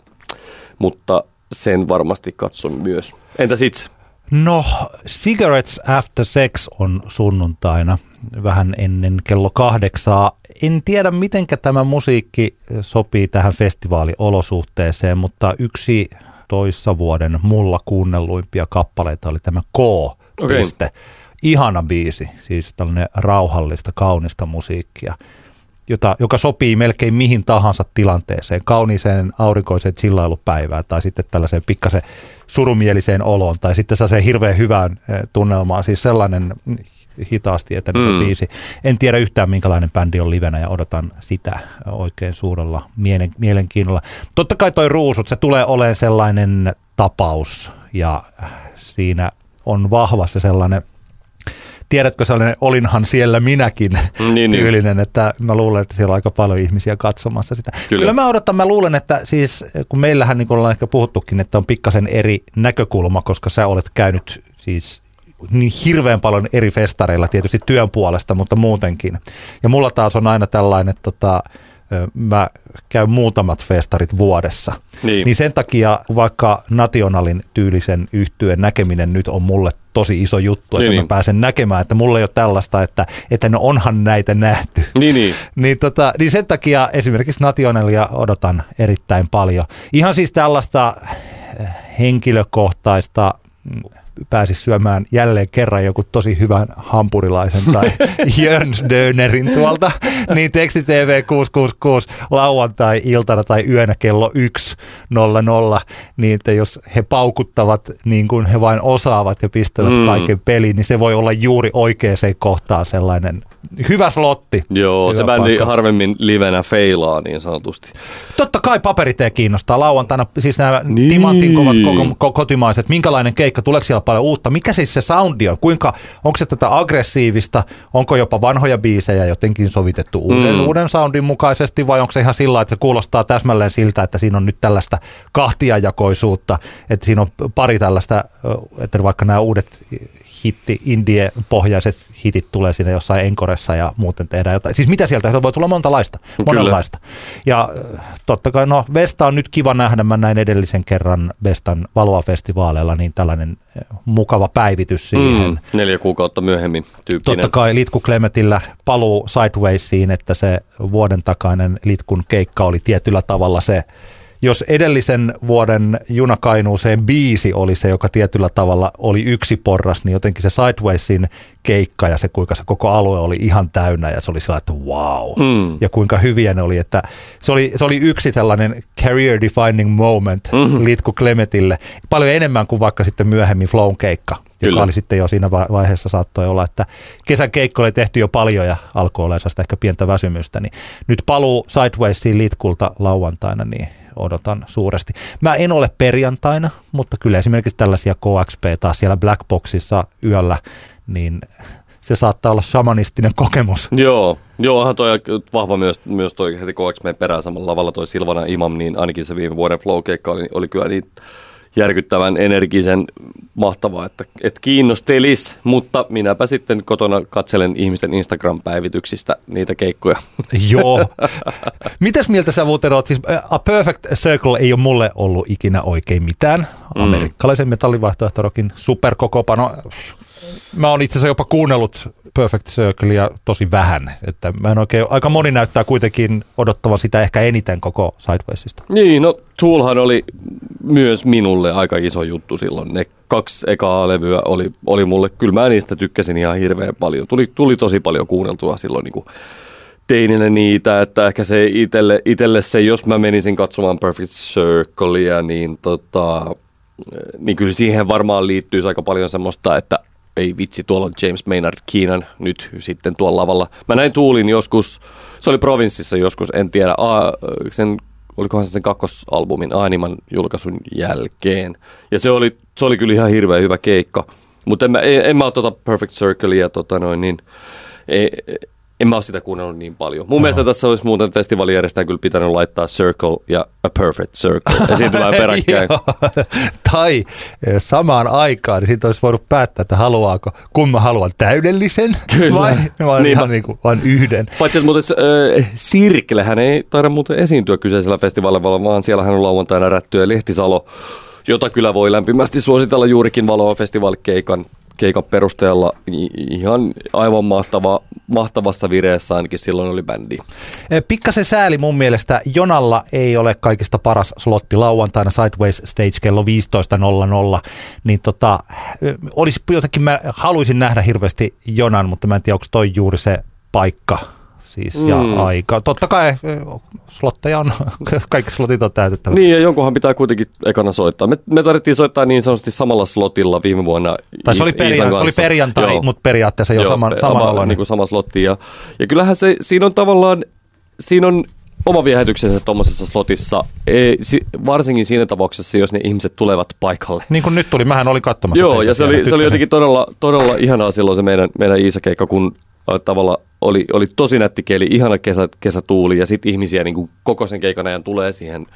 mutta sen varmasti katson myös. Entäs itse? No, Cigarettes After Sex on sunnuntaina vähän ennen kello kahdeksaa. En tiedä, miten tämä musiikki sopii tähän festivaaliolosuhteeseen, mutta yksi toissa vuoden mulla kuunnelluimpia kappaleita oli tämä K. Okay. Ihana biisi, siis tällainen rauhallista, kaunista musiikkia jota, joka sopii melkein mihin tahansa tilanteeseen, kauniiseen aurinkoiseen chillailupäivään tai sitten tällaiseen pikkasen surumieliseen oloon tai sitten se hirveän hyvään eh, tunnelmaan. Siis sellainen hitaasti etenevä mm. biisi. En tiedä yhtään minkälainen bändi on livenä ja odotan sitä oikein suurella mielen, mielenkiinnolla. Totta kai toi Ruusut, se tulee olemaan sellainen tapaus ja siinä on vahva se sellainen tiedätkö sellainen olinhan siellä minäkin niin, niin. tyylinen, niin. että mä luulen, että siellä on aika paljon ihmisiä katsomassa sitä. Kyllä, Kyllä mä odotan, mä luulen, että siis kun meillähän niin kuin ollaan ehkä puhuttukin, että on pikkasen eri näkökulma, koska sä olet käynyt siis niin hirveän paljon eri festareilla, tietysti työn puolesta, mutta muutenkin. Ja mulla taas on aina tällainen, että tota, mä käyn muutamat festarit vuodessa. Niin. niin sen takia vaikka nationalin tyylisen yhtyeen näkeminen nyt on mulle tosi iso juttu, että niin, mä niin. pääsen näkemään, että mulla ei ole tällaista, että, että no onhan näitä nähty. Niin, niin. niin, tota, niin sen takia esimerkiksi nationalia odotan erittäin paljon. Ihan siis tällaista henkilökohtaista pääsisi syömään jälleen kerran joku tosi hyvän hampurilaisen tai Jönsdönerin tuolta, niin Teksti TV 666 lauantai-iltana tai yönä kello 1.00, niin että jos he paukuttavat niin kuin he vain osaavat ja pistävät mm. kaiken peliin, niin se voi olla juuri oikeaan kohtaan sellainen hyvä slotti. Joo, hyvä se bändi harvemmin livenä feilaa niin sanotusti. Totta kai paperitee kiinnostaa lauantaina, siis nämä niin. timantin kovat kotimaiset, minkälainen keikka, tuleeko siellä paljon uutta, mikä siis se soundi on, kuinka, onko se tätä aggressiivista, onko jopa vanhoja biisejä jotenkin sovitettu uuden, mm. uuden soundin mukaisesti vai onko se ihan sillä että se kuulostaa täsmälleen siltä, että siinä on nyt tällaista kahtiajakoisuutta, että siinä on pari tällaista, että vaikka nämä uudet hitti, indie-pohjaiset hitit tulee siinä jossain enkoressa ja muuten tehdään jotain. Siis mitä sieltä? voi tulla monta laista, monenlaista. Ja äh, totta kai, no Vesta on nyt kiva nähdä, mä näin edellisen kerran Vestan Valoa-festivaaleilla, niin tällainen äh, mukava päivitys siihen. Mm, neljä kuukautta myöhemmin tyyppinen. Totta kai Litku Klemetillä paluu Sidewaysiin, että se vuoden takainen Litkun keikka oli tietyllä tavalla se jos edellisen vuoden Junakainuuseen biisi oli se, joka tietyllä tavalla oli yksi porras, niin jotenkin se Sidewaysin keikka ja se kuinka se koko alue oli ihan täynnä ja se oli sillä, että wow. Mm. Ja kuinka hyviä ne oli, että se oli, se oli yksi tällainen career defining moment mm-hmm. Litku Klemetille. Paljon enemmän kuin vaikka sitten myöhemmin Flown keikka, Kyllä. joka oli sitten jo siinä vaiheessa saattoi olla, että kesän keikko oli tehty jo paljon ja alkoi olla ehkä pientä väsymystä, niin nyt paluu Sidewaysiin Litkulta lauantaina, niin odotan suuresti. Mä en ole perjantaina, mutta kyllä esimerkiksi tällaisia KXP taas siellä Blackboxissa yöllä, niin se saattaa olla shamanistinen kokemus. Joo, joo onhan toi vahva myös, myös toi heti KXP perään samalla lavalla toi Silvana Imam, niin ainakin se viime vuoden flow-keikka oli, oli kyllä niin järkyttävän energisen mahtavaa, että, että kiinnostelis, mutta minäpä sitten kotona katselen ihmisten Instagram-päivityksistä niitä keikkoja. Joo. Mitäs mieltä sä oot? Siis A Perfect Circle ei ole mulle ollut ikinä oikein mitään. Mm. Amerikkalaisen metallivaihtoehtorokin superkokopano. Mä oon itse asiassa jopa kuunnellut Perfect Circlea tosi vähän. Että mä en oikein, aika moni näyttää kuitenkin odottavan sitä ehkä eniten koko Sidewaysista. Niin, no Toolhan oli myös minulle aika iso juttu silloin. Ne kaksi ekaa levyä oli, oli mulle, kyllä mä niistä tykkäsin ihan hirveän paljon. Tuli, tuli tosi paljon kuunneltua silloin niin kuin teininä niitä, että ehkä se itelle, itelle se, jos mä menisin katsomaan Perfect Circlea, niin, tota, niin kyllä siihen varmaan liittyy aika paljon semmoista, että ei vitsi, tuolla on James Maynard Keenan nyt sitten tuolla lavalla. Mä näin Tuulin joskus, se oli provinssissa joskus, en tiedä, a, sen, olikohan se sen kakkosalbumin Animan julkaisun jälkeen. Ja se oli, se oli kyllä ihan hirveän hyvä keikka. Mutta en, en, en mä tuota Perfect Circlea tota noin, niin, ei, en mä ole sitä kuunnellut niin paljon. Mun Aha. mielestä tässä olisi muuten festivaalijärjestäjän kyllä pitänyt laittaa Circle ja A Perfect Circle esiintymään peräkkäin. tai eh, samaan aikaan, niin siitä olisi voinut päättää, että haluaako, kun mä haluan täydellisen kyllä. vai, vai niin, ihan niin kuin, vain yhden. Paitsi että muuten äh, Sirklehän ei taida muuten esiintyä kyseisellä festivaalilla, vaan siellä hän on lauantaina rättyä Lehtisalo, jota kyllä voi lämpimästi suositella juurikin Valoa festivaalikeikan keikan perusteella ihan aivan mahtava, mahtavassa vireessä ainakin silloin oli bändi. E, pikkasen sääli mun mielestä. Jonalla ei ole kaikista paras slotti lauantaina Sideways Stage kello 15.00, niin tota, e, olisi jotenkin, mä haluaisin nähdä hirveästi Jonan, mutta mä en tiedä, onko toi juuri se paikka siis, mm. ja aika. Totta kai eh, slotteja on, kaikki slotit on täytettävä. Niin, ja jonkunhan pitää kuitenkin ekana soittaa. Me, me tarvittiin soittaa niin sanotusti samalla slotilla viime vuonna Tai se oli, peria- se oli perjantai, Joo. mutta periaatteessa jo sama, sama, niin kuin sama slotti. Ja, ja kyllähän se, siinä on tavallaan, siinä on oma viehätyksensä tuommoisessa slotissa, ei, si, varsinkin siinä tapauksessa, jos ne ihmiset tulevat paikalle. Niin kuin nyt tuli, mähän olin katsomassa. Joo, ja se oli, se oli jotenkin todella, todella ihanaa silloin se meidän, meidän Iisa-keikka, kun tavalla oli, oli tosi nätti keli, ihana kesä, kesätuuli ja sitten ihmisiä niin koko sen keikan ajan tulee siihen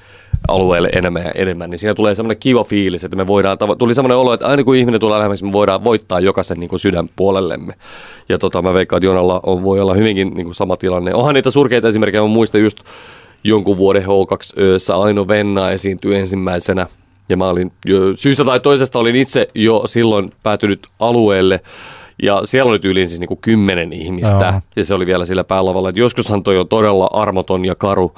alueelle enemmän ja enemmän, niin siinä tulee semmoinen kiva fiilis, että me voidaan, tuli semmoinen olo, että aina kun ihminen tulee lähemmäksi, me voidaan voittaa jokaisen niin kuin sydänpuolellemme. Ja tota, mä veikkaan, että Jonalla on, voi olla hyvinkin niin kuin sama tilanne. Onhan niitä surkeita esimerkkejä, mä muistan just jonkun vuoden H2 öössä Aino Venna esiintyi ensimmäisenä ja mä olin syystä tai toisesta olin itse jo silloin päätynyt alueelle ja siellä oli tyyliin siis niinku kymmenen ihmistä. Joo. Ja se oli vielä sillä päälavalla. Että joskushan toi on todella armoton ja karu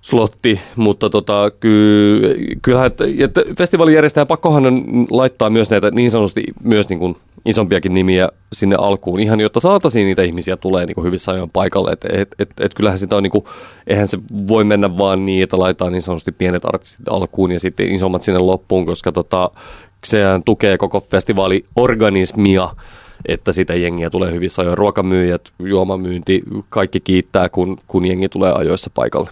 slotti, mutta tota, ky, kyllähän, että, että festivaalin järjestäjä pakkohan on laittaa myös näitä niin sanotusti myös niin kuin isompiakin nimiä sinne alkuun, ihan jotta saataisiin niitä ihmisiä tulee niin kuin hyvissä ajoin paikalle. Et, et, et, et kyllähän sitä on, niin kuin, eihän se voi mennä vaan niin, että laitetaan niin sanotusti pienet artistit alkuun ja sitten isommat sinne loppuun, koska tota, sehän tukee koko festivaaliorganismia, että sitä jengiä tulee hyvissä ajoin. Ruokamyyjät, juomamyynti, kaikki kiittää, kun, kun jengi tulee ajoissa paikalle.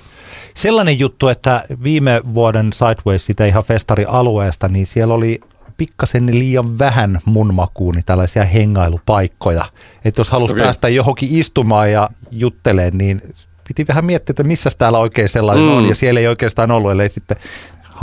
Sellainen juttu, että viime vuoden Sideways, sitä ihan festarialueesta, niin siellä oli pikkasen liian vähän mun makuuni tällaisia hengailupaikkoja. Että jos halusi okay. päästä johonkin istumaan ja juttelemaan, niin piti vähän miettiä, että missä täällä oikein sellainen mm. on. Ja siellä ei oikeastaan ollut, ellei sitten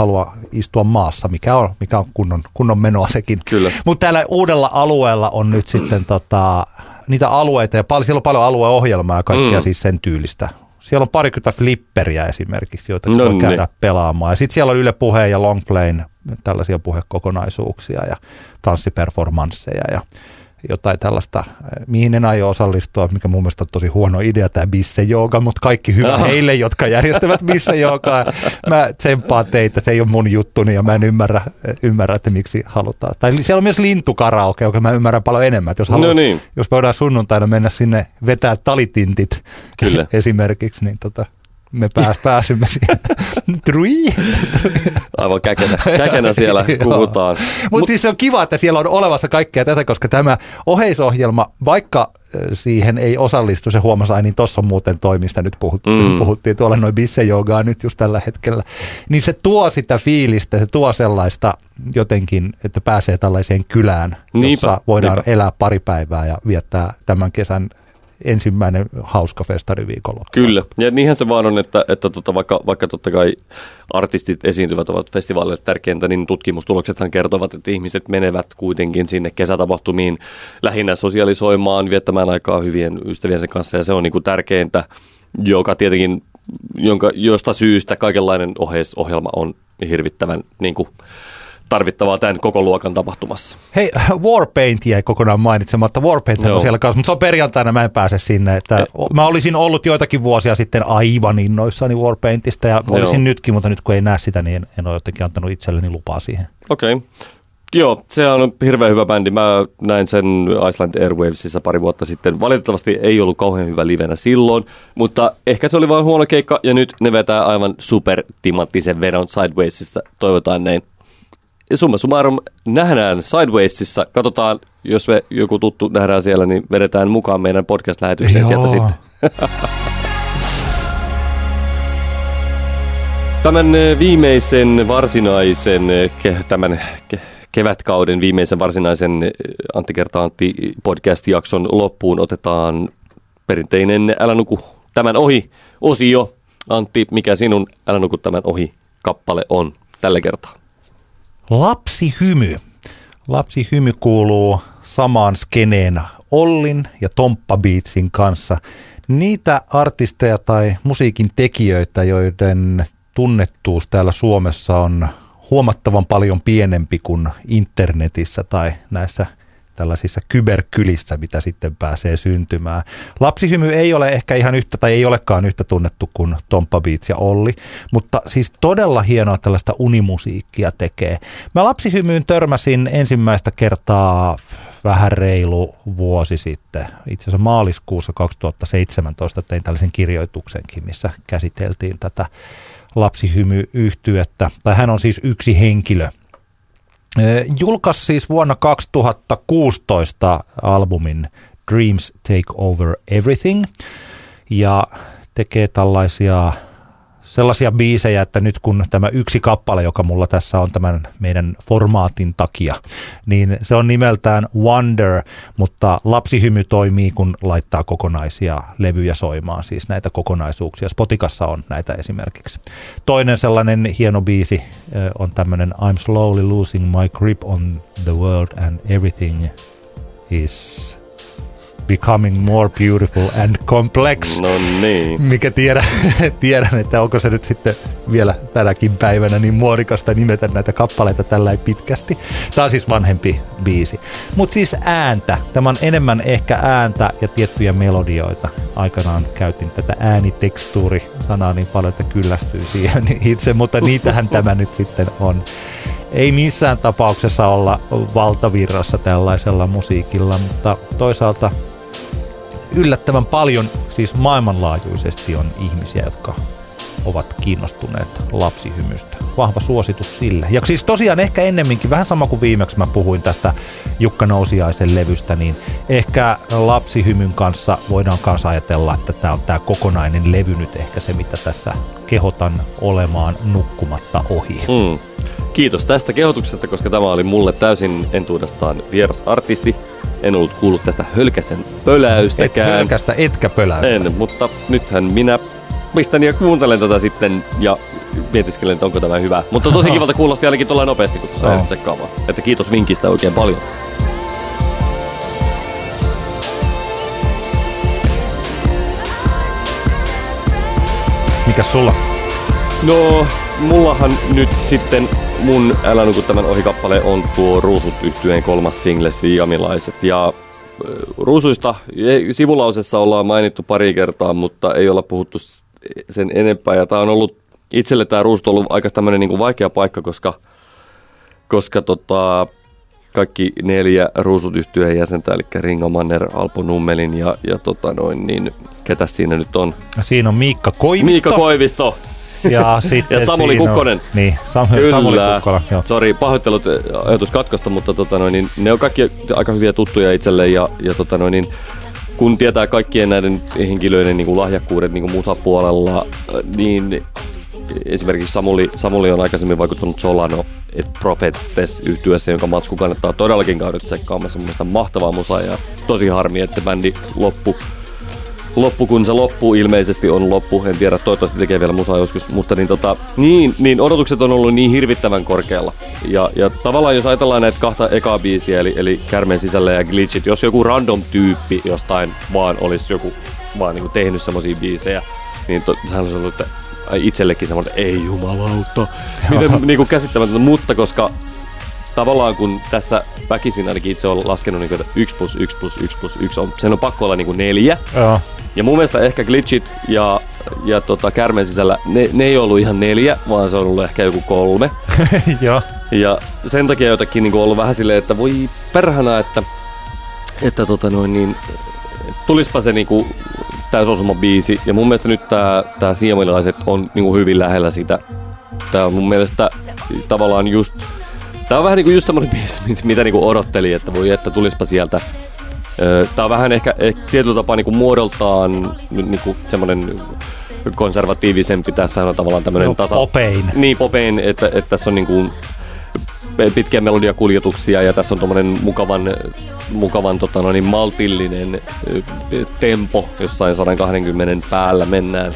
halua istua maassa, mikä on, mikä on kunnon, kunnon menoa sekin. Mutta täällä uudella alueella on nyt sitten tota, niitä alueita ja paljon, siellä on paljon alueohjelmaa ja kaikkea mm. siis sen tyylistä. Siellä on parikymmentä flipperiä esimerkiksi, joita no voi niin. käydä pelaamaan. Ja sitten siellä on Yle Puhe ja Longplayn tällaisia puhekokonaisuuksia ja tanssiperformansseja ja jotain tällaista, mihin en aio osallistua, mikä mun mielestä on tosi huono idea tämä bisse jooga, mutta kaikki hyvä no. heille, jotka järjestävät bisse joogaa. Mä tsemppaan teitä, se ei ole mun juttuni ja mä en ymmärrä, ymmärrä että miksi halutaan. Tai siellä on myös lintukaraoke, joka mä ymmärrän paljon enemmän. Että jos, haluan, no niin. jos voidaan sunnuntaina mennä sinne vetää talitintit Kyllä. esimerkiksi, niin tota, me pääs, pääsimme siihen. Trui. Aivan käkenä, käkenä siellä puhutaan. Mutta Mut, siis se on kiva, että siellä on olevassa kaikkea tätä, koska tämä oheisohjelma, vaikka siihen ei osallistu, se huomasi, niin tuossa on muuten toimista nyt puhuttiin, mm. puhuttiin tuolla noin bisse nyt just tällä hetkellä, niin se tuo sitä fiilistä, se tuo sellaista jotenkin, että pääsee tällaiseen kylään, jossa niinpä, voidaan niinpä. elää pari päivää ja viettää tämän kesän ensimmäinen hauska festari viikolla. Kyllä, ja niinhän se vaan on, että, että tota, vaikka, vaikka totta kai artistit esiintyvät ovat festivaalille tärkeintä, niin tutkimustuloksethan kertovat, että ihmiset menevät kuitenkin sinne kesätapahtumiin lähinnä sosialisoimaan, viettämään aikaa hyvien ystäviensä kanssa, ja se on niin kuin tärkeintä, joka tietenkin, jonka, josta syystä kaikenlainen ohjelma on hirvittävän niin kuin, tarvittavaa tämän koko luokan tapahtumassa. Hei, Warpaint jäi kokonaan mainitsematta. Warpaint on siellä kanssa, mutta se on perjantaina, mä en pääse sinne. Että mä olisin ollut joitakin vuosia sitten aivan innoissani Warpaintista ja Joo. olisin nytkin, mutta nyt kun ei näe sitä, niin en, en ole jotenkin antanut itselleni lupaa siihen. Okei. Okay. Joo, se on hirveän hyvä bändi. Mä näin sen Iceland Airwavesissa pari vuotta sitten. Valitettavasti ei ollut kauhean hyvä livenä silloin, mutta ehkä se oli vain huono keikka ja nyt ne vetää aivan super timanttisen vedon Sidewaysissa. Toivotaan näin summa summarum nähdään Sidewaysissa. Katsotaan, jos me joku tuttu nähdään siellä, niin vedetään mukaan meidän podcast-lähetykseen sieltä sitten. Tämän viimeisen varsinaisen, tämän kevätkauden viimeisen varsinaisen Antti Kerta Antti podcast-jakson loppuun otetaan perinteinen Älä nuku tämän ohi osio. Antti, mikä sinun Älä nuku tämän ohi kappale on tällä kertaa? Lapsihymy. Lapsihymy kuuluu samaan skeneen Ollin ja Tomppa Beatsin kanssa. Niitä artisteja tai musiikin tekijöitä, joiden tunnettuus täällä Suomessa on huomattavan paljon pienempi kuin internetissä tai näissä tällaisissa kyberkylissä, mitä sitten pääsee syntymään. Lapsihymy ei ole ehkä ihan yhtä tai ei olekaan yhtä tunnettu kuin Tompa Beats ja Olli, mutta siis todella hienoa tällaista unimusiikkia tekee. Mä lapsihymyyn törmäsin ensimmäistä kertaa vähän reilu vuosi sitten. Itse asiassa maaliskuussa 2017 tein tällaisen kirjoituksenkin, missä käsiteltiin tätä lapsihymy-yhtyettä. Tai hän on siis yksi henkilö – Julkaisi siis vuonna 2016 albumin Dreams Take Over Everything ja tekee tällaisia sellaisia biisejä, että nyt kun tämä yksi kappale, joka mulla tässä on tämän meidän formaatin takia, niin se on nimeltään Wonder, mutta lapsihymy toimii, kun laittaa kokonaisia levyjä soimaan, siis näitä kokonaisuuksia. Spotikassa on näitä esimerkiksi. Toinen sellainen hieno biisi on tämmöinen I'm slowly losing my grip on the world and everything is becoming more beautiful and complex. No niin. Mikä tiedän, tiedän, että onko se nyt sitten vielä tänäkin päivänä niin muodikasta nimetä näitä kappaleita tällä pitkästi. Tämä on siis vanhempi biisi. Mutta siis ääntä. Tämä on enemmän ehkä ääntä ja tiettyjä melodioita. Aikanaan käytin tätä äänitekstuuri-sanaa niin paljon, että kyllästyy siihen itse, mutta niitähän tämä nyt sitten on ei missään tapauksessa olla valtavirrassa tällaisella musiikilla, mutta toisaalta yllättävän paljon siis maailmanlaajuisesti on ihmisiä, jotka ovat kiinnostuneet lapsihymystä. Vahva suositus sille. Ja siis tosiaan ehkä ennemminkin, vähän sama kuin viimeksi mä puhuin tästä Jukka Nousiaisen levystä, niin ehkä lapsihymyn kanssa voidaan kanssa ajatella, että tämä on tämä kokonainen levy nyt ehkä se, mitä tässä kehotan olemaan nukkumatta ohi. Mm. Kiitos tästä kehotuksesta, koska tämä oli mulle täysin entuudestaan vieras artisti. En ollut kuullut tästä hölkäsen pöläystäkään. Et hölkästä etkä pöläystä. En, mutta nythän minä pistän ja kuuntelen tätä sitten ja mietiskelen, että onko tämä hyvä. Mutta tosi kivalta kuulosti ainakin tuolla nopeasti, kun tuossa oh. tsekkaamaan. Että kiitos vinkistä oikein paljon. Mikä sulla? No, mullahan nyt sitten mun Älä nuku tämän ohikappale on tuo Ruusut yhtyeen kolmas single Siamilaiset. Ja Ruusuista sivulausessa ollaan mainittu pari kertaa, mutta ei olla puhuttu sen enempää. Ja tämä on ollut, itselle tämä Ruusut on ollut aika tämmöinen niin vaikea paikka, koska, koska tota, kaikki neljä Ruusut yhtyeen jäsentä, eli Ringo Manner, Alpo Nummelin ja, ja tota noin, niin ketä siinä nyt on? Siinä on Miikka Koivisto. Miikka Koivisto, ja, sitten ja Samuli Kukkonen. On, niin, Sam, Kyllä. Samuli Kukkola. Sori, pahoittelut eh, ajatus katkosta, mutta tota noin, niin ne on kaikki aika hyviä tuttuja itselle ja, ja tota noin, niin, kun tietää kaikkien näiden henkilöiden niin kuin lahjakkuudet niin kuin musapuolella, eh, niin esimerkiksi Samuli, Samuli on aikaisemmin vaikuttanut Solano et Prophetes yhtyessä, jonka matsku kannattaa todellakin käydä tsekkaamassa. Mun mielestä mahtavaa musaa ja tosi harmi, että se bändi loppu loppu, kun se loppu ilmeisesti on loppu. En tiedä, toivottavasti tekee vielä musaa joskus. Mutta niin, tota, niin, niin odotukset on ollut niin hirvittävän korkealla. Ja, ja tavallaan jos ajatellaan näitä kahta ekaa biisiä, eli, eli Kärmen sisällä ja Glitchit, jos joku random tyyppi jostain vaan olisi joku vaan niin kuin tehnyt semmoisia biisejä, niin to, sehän olisi ollut, että itsellekin semmoinen, että ei jumalauta, miten niin kuin käsittämätöntä, mutta koska tavallaan kun tässä väkisin ainakin itse olen laskenut, niin, että 1 plus 1 plus 1 plus 1 on, sen on pakko olla niin kuin neljä. Joo. Ja mun mielestä ehkä glitchit ja, ja tota, kärmen sisällä, ne, ne ei ollut ihan neljä, vaan se on ollut ehkä joku kolme. Joo. Ja sen takia jotenkin niin ollut vähän silleen, että voi perhana, että, että tota noin, niin, tulispa se niinku täysosuma biisi. Ja mun mielestä nyt tää, tää Siemilaiset on niinku hyvin lähellä sitä. Tää on mun mielestä tavallaan just Tää on vähän niinku just semmonen biisi, mitä niinku odotteli, että voi että tulispa sieltä. Tää on vähän ehkä, ehkä tietyllä tapaa niinku muodoltaan niinku semmonen konservatiivisempi. Tässä on tavallaan tämmönen no, tasa... Popein. Niin, popein, että, että tässä on niinku pitkiä melodiakuljetuksia ja tässä on tuommoinen mukavan, mukavan tota noin, maltillinen tempo, jossain 120 päällä mennään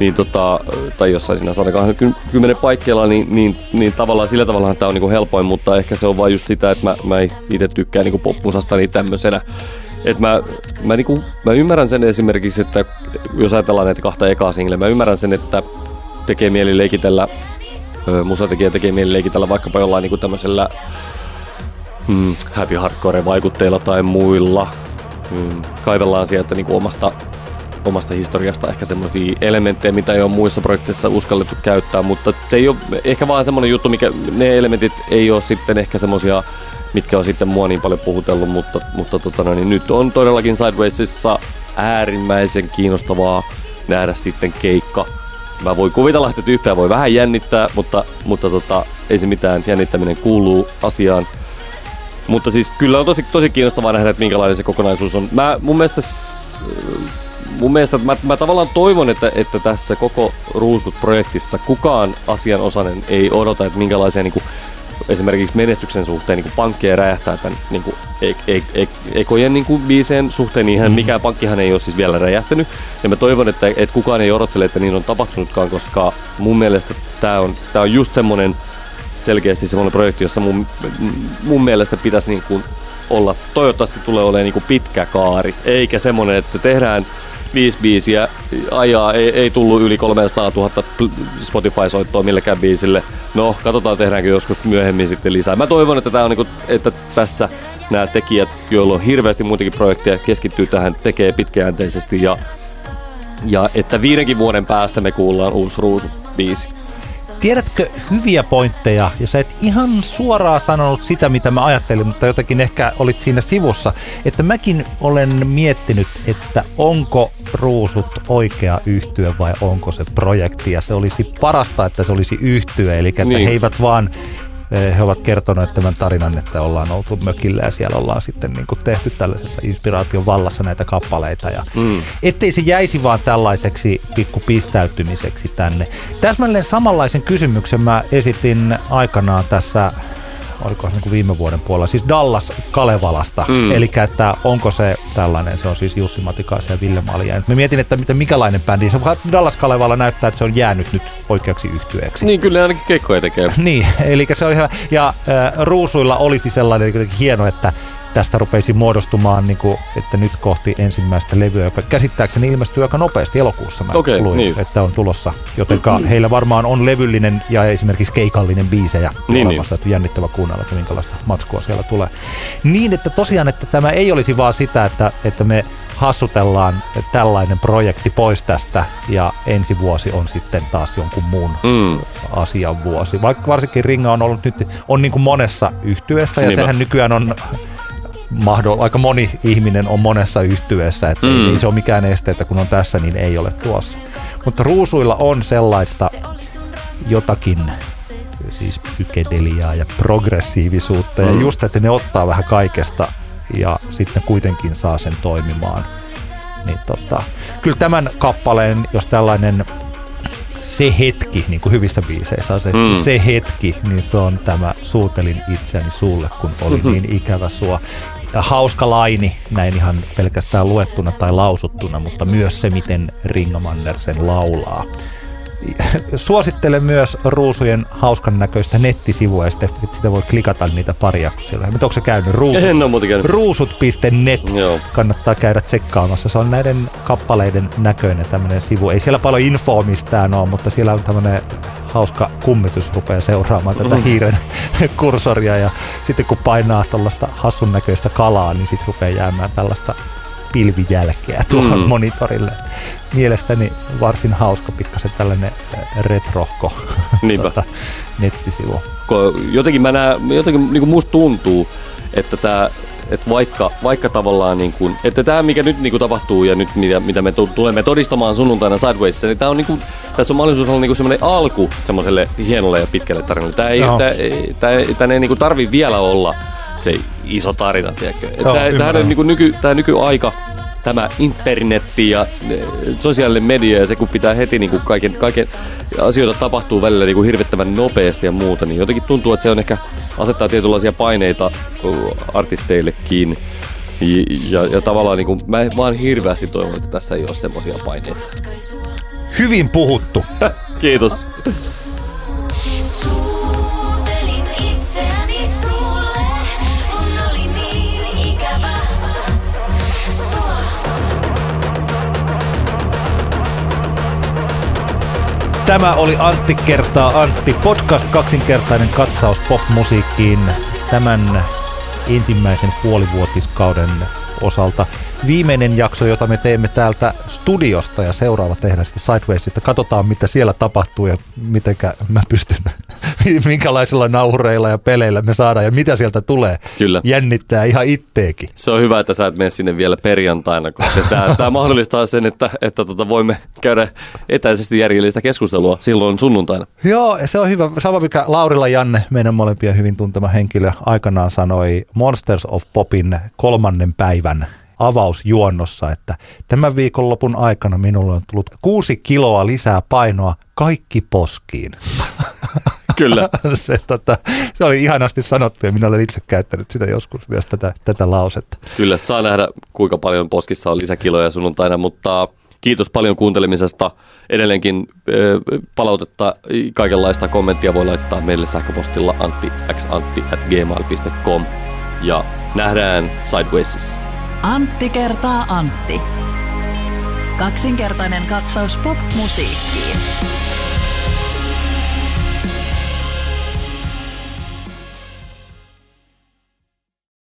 niin tota, tai jossain siinä 120 paikkeilla, niin, niin, niin tavallaan sillä tavalla tämä on niinku helpoin, mutta ehkä se on vain just sitä, että mä, mä itse tykkään niinku popmusasta niin tämmöisenä. Et mä, mä, niinku, mä ymmärrän sen esimerkiksi, että jos ajatellaan näitä kahta ekaa single, mä ymmärrän sen, että tekee mieli leikitellä, musatekijä tekee mieli leikitellä vaikkapa jollain niinku tämmöisellä hmm, happy hardcore vaikutteilla tai muilla. Hmm, kaivellaan sieltä niinku omasta omasta historiasta ehkä semmoisia elementtejä, mitä ei ole muissa projekteissa uskallettu käyttää, mutta se ei ole ehkä vaan semmoinen juttu, mikä ne elementit ei ole sitten ehkä semmoisia, mitkä on sitten mua niin paljon puhutellut, mutta, mutta tota, niin nyt on todellakin Sidewaysissa äärimmäisen kiinnostavaa nähdä sitten keikka. Mä voin kuvitella, että tyyppiä voi vähän jännittää, mutta, mutta tota, ei se mitään, jännittäminen kuuluu asiaan. Mutta siis kyllä on tosi, tosi kiinnostavaa nähdä, että minkälainen se kokonaisuus on. Mä, mun mielestä mun mielestä mä, mä tavallaan toivon, että, että tässä koko Ruuskut-projektissa kukaan asianosainen ei odota, että minkälaisia niin kuin, esimerkiksi menestyksen suhteen niin pankkeja räjähtää tämän niin kuin, e, e, e, ekojen niin kuin, biiseen suhteen, niin mm. mikään pankkihan ei ole siis vielä räjähtänyt. Ja mä toivon, että, että kukaan ei odottele, että niin on tapahtunutkaan, koska mun mielestä tämä on, tää on just semmoinen selkeästi semmoinen projekti, jossa mun, mun mielestä pitäisi niin kuin olla, toivottavasti tulee olemaan niin kuin pitkä kaari, eikä semmoinen, että tehdään viisi biisiä, ajaa, ei, ei tullut yli 300 000 Spotify-soittoa millekään biisille. No, katsotaan tehdäänkö joskus myöhemmin sitten lisää. Mä toivon, että, tää on niinku, että tässä nämä tekijät, joilla on hirveästi muitakin projekteja, keskittyy tähän, tekee pitkäjänteisesti ja, ja että viidenkin vuoden päästä me kuullaan uusi Ruusu-biisi. Tiedätkö hyviä pointteja, ja sä et ihan suoraan sanonut sitä, mitä mä ajattelin, mutta jotenkin ehkä olit siinä sivussa, että mäkin olen miettinyt, että onko ruusut oikea yhtyö vai onko se projekti, ja se olisi parasta, että se olisi yhtyö, eli että niin. he eivät vaan he ovat kertoneet tämän tarinan, että ollaan oltu mökillä ja siellä ollaan sitten niin kuin tehty tällaisessa inspiraation vallassa näitä kappaleita. Ja mm. Ettei se jäisi vaan tällaiseksi pikku pistäytymiseksi tänne. Täsmälleen samanlaisen kysymyksen mä esitin aikanaan tässä oliko se niin kuin viime vuoden puolella, siis Dallas Kalevalasta. Mm. Eli että onko se tällainen, se on siis Jussi Matikaisen ja Ville Malja. Me mietin, että mitä, mikälainen bändi, se Dallas Kalevala näyttää, että se on jäänyt nyt oikeaksi yhtyeeksi. Niin, kyllä ainakin keikkoja tekee. niin, eli se oli hyvä. Ja äh, Ruusuilla olisi sellainen hieno, että tästä rupeisi muodostumaan, niin kuin, että nyt kohti ensimmäistä levyä, joka käsittääkseni ilmestyy aika nopeasti elokuussa. Mä okay, luin, niin. että on tulossa. Joten mm-hmm. heillä varmaan on levyllinen ja esimerkiksi keikallinen biisejä niin, olemassa, niin. että jännittävä kuunnella, että minkälaista matskua siellä tulee. Niin, että tosiaan, että tämä ei olisi vaan sitä, että, että me hassutellaan tällainen projekti pois tästä ja ensi vuosi on sitten taas jonkun muun mm. asian vuosi. Vaikka varsinkin Ringa on ollut nyt on niin kuin monessa yhtyessä ja Niinpä. sehän nykyään on mahdoll- aika moni ihminen on monessa yhtyessä, että mm. ei se ole mikään este, että kun on tässä, niin ei ole tuossa. Mutta ruusuilla on sellaista jotakin siis psykedeliaa ja progressiivisuutta mm. ja just, että ne ottaa vähän kaikesta ja sitten kuitenkin saa sen toimimaan. Niin tota, kyllä tämän kappaleen, jos tällainen se hetki, niin kuin hyvissä biiseissä on se, mm. se hetki, niin se on tämä suutelin itseäni sulle, kun oli mm-hmm. niin ikävä sua hauska laini, näin ihan pelkästään luettuna tai lausuttuna, mutta myös se, miten Ringo Manner sen laulaa. Suosittelen myös Ruusujen hauskan näköistä nettisivua ja sitten sitä voi klikata niitä kun siellä. Mutta onko se käynyt? Ruusut, en ole käynyt. Ruusut.net Joo. kannattaa käydä tsekkaamassa. Se on näiden kappaleiden näköinen tämmöinen sivu. Ei siellä paljon infoa mistään ole, mutta siellä on tämmöinen hauska kummitus rupeaa seuraamaan tätä mm. hiiren kursoria ja sitten kun painaa tällaista hassun näköistä kalaa, niin sitten rupeaa jäämään tällaista pilvijälkeä tuohon mm. monitorille. Mielestäni varsin hauska pikkasen tällainen retrohko tuota, nettisivu. Jotenkin, mä näen, jotenkin niin kuin musta tuntuu, että tämä että vaikka, vaikka tavallaan, niin kuin, että tämä mikä nyt niin kuin tapahtuu ja nyt mitä, mitä me tulemme todistamaan sunnuntaina Sidewaysissa, niin tämä on niin kuin, tässä on mahdollisuus olla niin kuin semmoinen alku semmoiselle hienolle ja pitkälle tarinalle. Tämä ei, no. tämä, tämä, tämä ei niin kuin tarvi vielä olla se iso tarina, tiedätkö? Joo, tämä, tämä, niin kuin nyky, tämä nykyaika, tämä internetti ja eh, sosiaalinen media ja se kun pitää heti niin kuin kaiken, kaiken asioita tapahtuu välillä niin kuin hirvittävän nopeasti ja muuta, niin jotenkin tuntuu, että se on ehkä asettaa tietynlaisia paineita artisteillekin. Ja, ja, ja tavallaan niin kuin, mä vaan hirveästi toivon, että tässä ei ole semmoisia paineita. Hyvin puhuttu. Kiitos. Tämä oli Antti kertaa Antti podcast kaksinkertainen katsaus popmusiikkiin tämän ensimmäisen puolivuotiskauden osalta. Viimeinen jakso, jota me teemme täältä studiosta ja seuraava tehdään sitten Sidewaysista. Katsotaan, mitä siellä tapahtuu ja mitenkä mä pystyn, minkälaisilla nauhureilla ja peleillä me saadaan ja mitä sieltä tulee. Kyllä. Jännittää ihan itteekin. Se on hyvä, että sä et mene sinne vielä perjantaina, koska tämä, tämä mahdollistaa sen, että, että tota voimme käydä etäisesti järjellistä keskustelua silloin sunnuntaina. Joo, se on hyvä. Sama mikä Laurilla Janne, meidän molempia hyvin tuntema henkilö, aikanaan sanoi Monsters of Popin kolmannen päivän avausjuonnossa, että tämän viikonlopun aikana minulle on tullut kuusi kiloa lisää painoa kaikki poskiin. Kyllä. se, tota, se oli ihanasti sanottu ja minä olen itse käyttänyt sitä joskus myös tätä, tätä lausetta. Kyllä, saa nähdä kuinka paljon poskissa on lisäkiloja sunnuntaina, mutta kiitos paljon kuuntelemisesta. Edelleenkin palautetta, kaikenlaista kommenttia voi laittaa meille sähköpostilla anttixantti at gmail.com. ja nähdään Sidewaysissa. Antti kertaa Antti. Kaksinkertainen katsaus pop-musiikkiin.